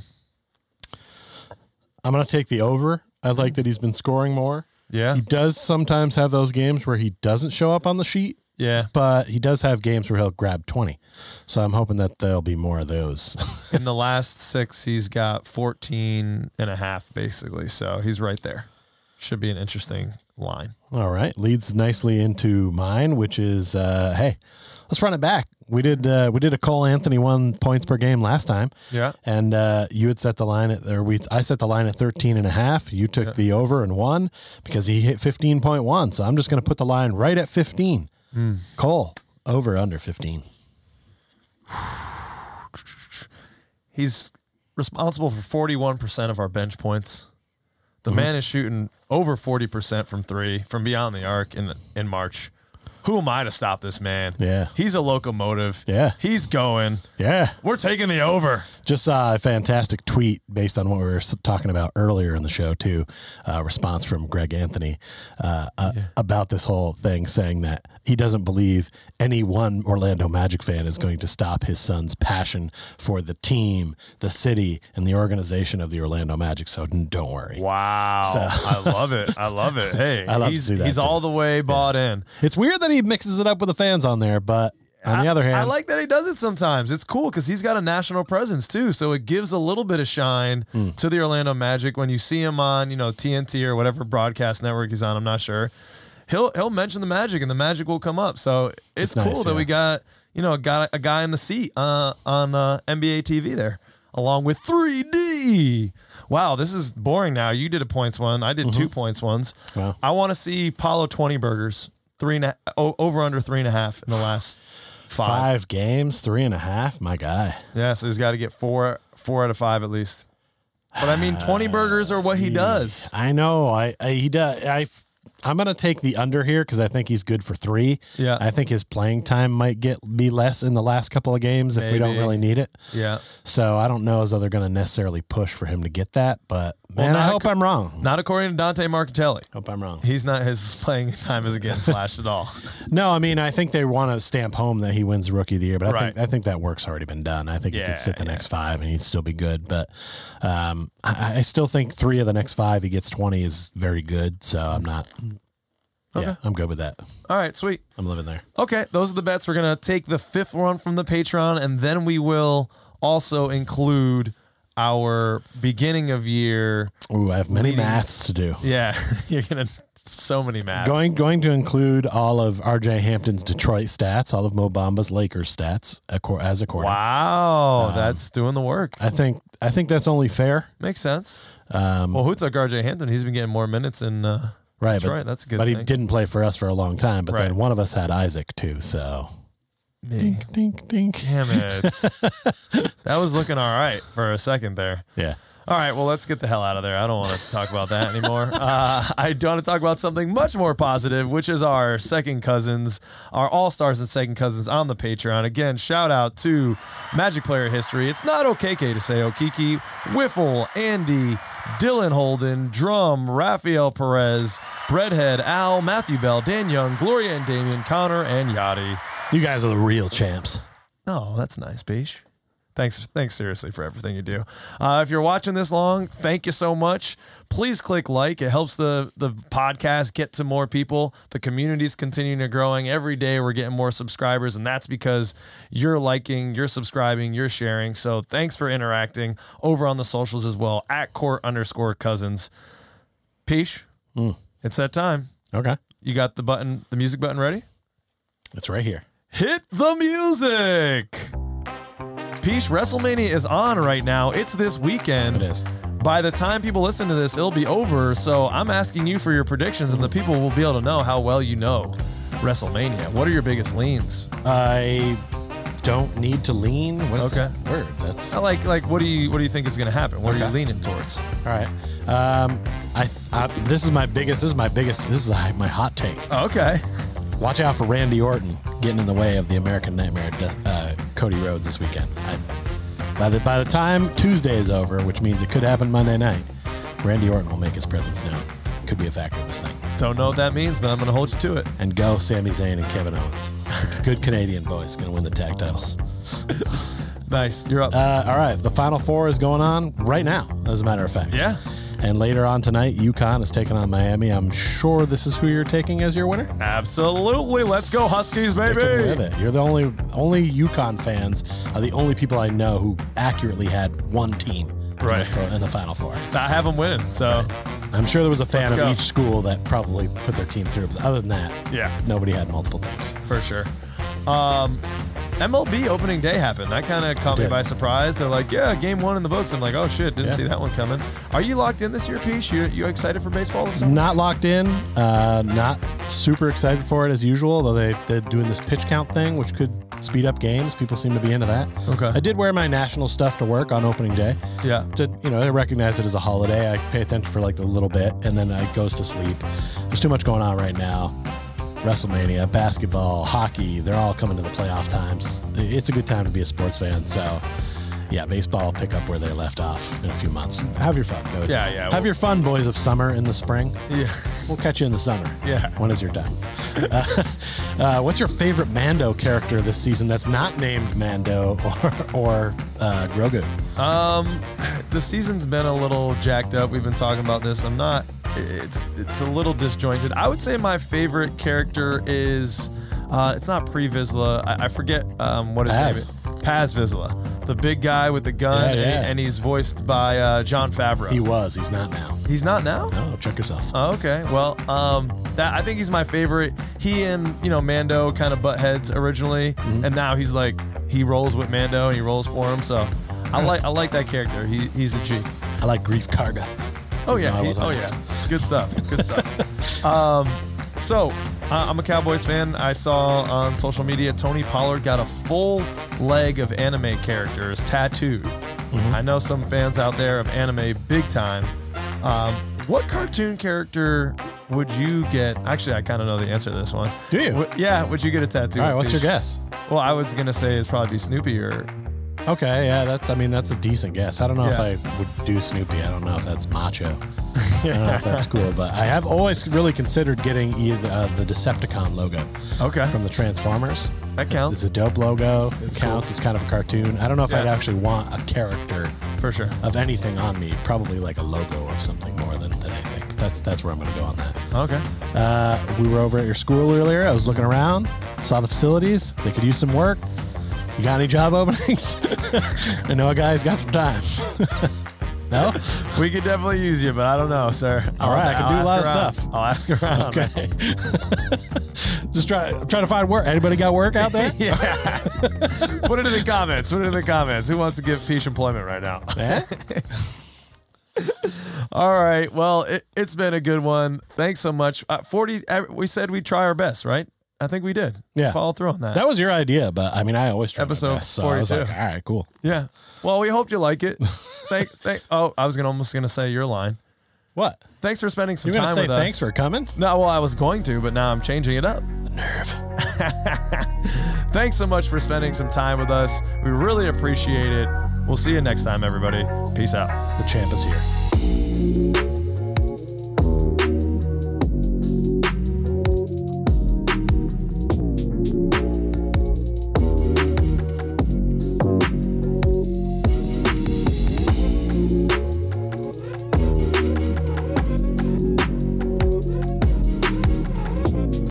I'm gonna take the over. I like that he's been scoring more. Yeah. He does sometimes have those games where he doesn't show up on the sheet, Yeah. but he does have games where he'll grab 20. So I'm hoping that there'll be more of those. [LAUGHS] In the last six, he's got 14 and a half, basically. So he's right there. Should be an interesting line. All right, leads nicely into mine, which is uh, hey, let's run it back. We did uh, we did a Cole Anthony one points per game last time. Yeah. and uh, you had set the line at or we I set the line at 13 and a half. You took the over and won because he hit 15.1. So I'm just going to put the line right at 15. Cole over under 15. [SIGHS] He's responsible for 41% of our bench points. The man is shooting over 40% from three from beyond the arc in in March. Who am I to stop this man? Yeah. He's a locomotive. Yeah. He's going. Yeah, We're taking the over. just saw a fantastic tweet based on what we were talking about earlier in the show too. Uh, response from Greg Anthony uh, uh, about this whole thing, saying that he doesn't believe any one Orlando Magic fan is going to stop his son's passion for the team, the city, and the organization of the Orlando Magic. So don't worry. Wow. So- I love it. I love it. [LAUGHS] Hey, I love to he's, see that he's all the way bought in. It's weird that he mixes it up with the fans on there, but on the other hand, I like that he does it sometimes. It's cool because he's got a national presence too, so it gives a little bit of shine Hmm. to the Orlando Magic when you see him on, you know, TNT or whatever broadcast network he's on. I'm not sure. He'll he'll mention the Magic and the Magic will come up. So it's nice, cool that yeah. we got you know got a guy in the seat uh, on uh, NBA TV there, along with 3D. Wow, this is boring now. You did a points one. I did two points ones. Mm-hmm. Wow. I want to see Paolo 20 burgers. Three and a, o- over under three and a half in the last five. five games, three and a half. My guy. Yeah, so he's got to get four four out of five at least. But I mean, 20 burgers are what he [SIGHS] does. I know. I, I he does. I I'm gonna take the under here because I think he's good for three. Yeah. I think his playing time might get be less in the last couple of games if we don't really need it. Yeah. So I don't know as though they're gonna necessarily push for him to get that, but Well, man, I hope ac- I'm wrong. Not according to Dante Marchitelli. hope I'm wrong. He's not his playing time is getting slashed at all. [LAUGHS] No, I mean I think they want to stamp home that he wins rookie of the year, but I think I think that work's already been done. I think he Yeah, could sit the yeah. next five and he'd still be good. But um, I, I still think three of the next five he gets twenty is very good. So I'm not. Yeah, I'm good with that. All right, sweet. I'm living there. Okay, those are the bets. We're gonna take the fifth one from the Patreon, and then we will also include our beginning of year. Ooh, I have many Leading- maths to do. Yeah, [LAUGHS] you're gonna so many maps. Going going to include all of RJ Hampton's Detroit stats, all of Mo Bamba's Lakers stats as a quarter. Wow, Um, that's doing the work. I think I think that's only fair. Makes sense. Um, Well, who took RJ Hampton? He's been getting more minutes in. Uh, right, Detroit, but, that's a good But he didn't play for us for a long time. But Right. then one of us had Isaac too. So dink dink dink. damn it, [LAUGHS] that was looking all right for a second there. Yeah. All right, well, let's get the hell out of there. I don't want to talk about that anymore. [LAUGHS] Uh, I want to talk about something much more positive, which is our second cousins, our all stars and second cousins on the Patreon. Again, shout out to Magic Player History. It's not okay to say Okiki, Wiffle, Andy, Dylan Holden, Drum, Rafael Perez, Breadhead, Al, Matthew Bell, Dan Young, Gloria and Damien, Connor, and Yachty. You guys are the real champs. Oh, that's nice, Beach. Thanks, thanks seriously for everything you do. Uh, if you're watching this long, thank you so much. Please click like; it helps the the podcast get to more people. The community's continuing to growing every day. We're getting more subscribers, and that's because you're liking, you're subscribing, you're sharing. So thanks for interacting over on the socials as well at court underscore cousins. Peach, it's that time. Okay. You got the button, the music button ready? It's right here. Hit the music. Peace WrestleMania is on right now. It's this weekend. It is. By the time people listen to this, it'll be over. So I'm asking you for your predictions, and the people will be able to know how well you know WrestleMania. What are your biggest leans? I don't need to lean. What is Okay. that word? That's I like like what do you what do you think is going to happen? What are you leaning towards? all right. Um, I, I this is my biggest. This is my biggest. This is my hot take. Oh, okay. Watch out for Randy Orton getting in the way of the American Nightmare, uh, Cody Rhodes this weekend. I, by the by the time Tuesday is over, which means it could happen Monday night, Randy Orton will make his presence known. Could be a factor in this thing. Don't know what that means, but I'm going to hold you to it. And go Sami Zayn and Kevin Owens. Good Canadian boys going to win the tag titles. [LAUGHS] Nice. You're up. Uh, all right, the final four is going on right now, as a matter of fact. yeah. And later on tonight, UConn is taking on Miami. I'm sure this is who you're taking as your winner. Absolutely. Let's go Huskies, baby. it. You're the only only UConn fans are the only people I know who accurately had one team in, Right. the, in the final four. I have them winning. So, I'm sure there was a fan Let's of go. each school that probably put their team through. But other than that, yeah. nobody had multiple teams. for sure. Um, MLB opening day happened. That kind of caught me by surprise. They're like, "Yeah, game one in the books." I'm like, "Oh shit, didn't Yeah. see that one coming." Are you locked in this year, Peach? You you excited for baseball this summer? Not locked in. Uh, not super excited for it as usual. Though they they're doing this pitch count thing, which could speed up games. People seem to be into that. Okay. I did wear my national stuff to work on opening day. Yeah. to you know, I recognize it as a holiday. I pay attention for like a little bit, and then it goes to sleep. There's too much going on right now. WrestleMania, basketball, hockey, they're all coming to the playoff times. It's a good time to be a sports fan. So, yeah, baseball will pick up where they left off in a few months. Have your fun, boys. Yeah, yeah, Have well- your fun, boys of summer in the spring. Yeah. We'll catch you in the summer. Yeah. When is your time? Uh, [LAUGHS] uh, what's your favorite Mando character this season that's not named Mando or, or uh, Grogu? Um, [SIGHS] the season's been a little jacked up. We've been talking about this. I'm not. It's it's a little disjointed. I would say my favorite character is. Uh, it's not Pre Vizsla. I, I forget um, what his Paz. name is. Paz Vizsla, the big guy with the gun, Yeah, and, he- yeah. and he's voiced by uh, Jon Favreau. He was. He's not now. he's not now. No, check yourself. Oh, okay. Well, um, that I think he's my favorite. He and you know Mando kind of butt heads originally, Mm-hmm. and now he's like he rolls with Mando and he rolls for him. So I like I like that character. He he's a G. I like Greef Karga. Oh yeah. He- oh yeah. Good stuff. Good stuff. [LAUGHS] um, so uh, I'm a Cowboys fan. I saw on social media Tony Pollard got a full leg of anime characters tattooed. Mm-hmm. I know some fans out there of anime big time. Um, what cartoon character would you get? Actually, I kind of know the answer to this one. Do you? Would- yeah, would you get a tattoo? All right, what's your guess? Well, I was gonna say it's probably be Snoopy or Okay, yeah, that's. I mean, that's a decent guess. I don't know Yeah. if I would do Snoopy. I don't know if that's macho. [LAUGHS] I don't know if that's cool, but I have always really considered getting either uh, the Decepticon logo okay. from the Transformers. That counts it's a dope logo. It counts. It's kind of a cartoon. I don't know if I'd actually want a character for sure. of anything on me. Probably like a logo of something more than, than anything. But that's that's where I'm going to go on that. Okay. Uh, we were over at your school earlier. I was looking around, saw the facilities. They could use some work. You got any job openings? [LAUGHS] I know a guy's got some time. [LAUGHS] no? We could definitely use you, but I don't know, sir. All right, I can do a lot of stuff. I'll ask around. [LAUGHS] Okay. Just try. Trying to find work. Anybody got work out there? Yeah. Put it in the comments. Put it in the comments. Who wants to give Peach employment right now? All right. Well, it, it's been a good one. Thanks so much. Uh, 40, uh, we said we'd try our best, right? I think we did. Yeah. Follow through on that. That was your idea, but I mean, I always try my Episode best, so I was like, all right, cool. yeah. Well, we hoped you like it. [LAUGHS] thank, thank, oh, I was gonna almost going to say your line. What? Thanks for spending some You're gonna time say with us. thanks for coming? No, well, I was going to, but now I'm changing it up. The nerve. [LAUGHS] Thanks so much for spending some time with us. We really appreciate it. We'll see you next time, everybody. Peace out. The champ is here.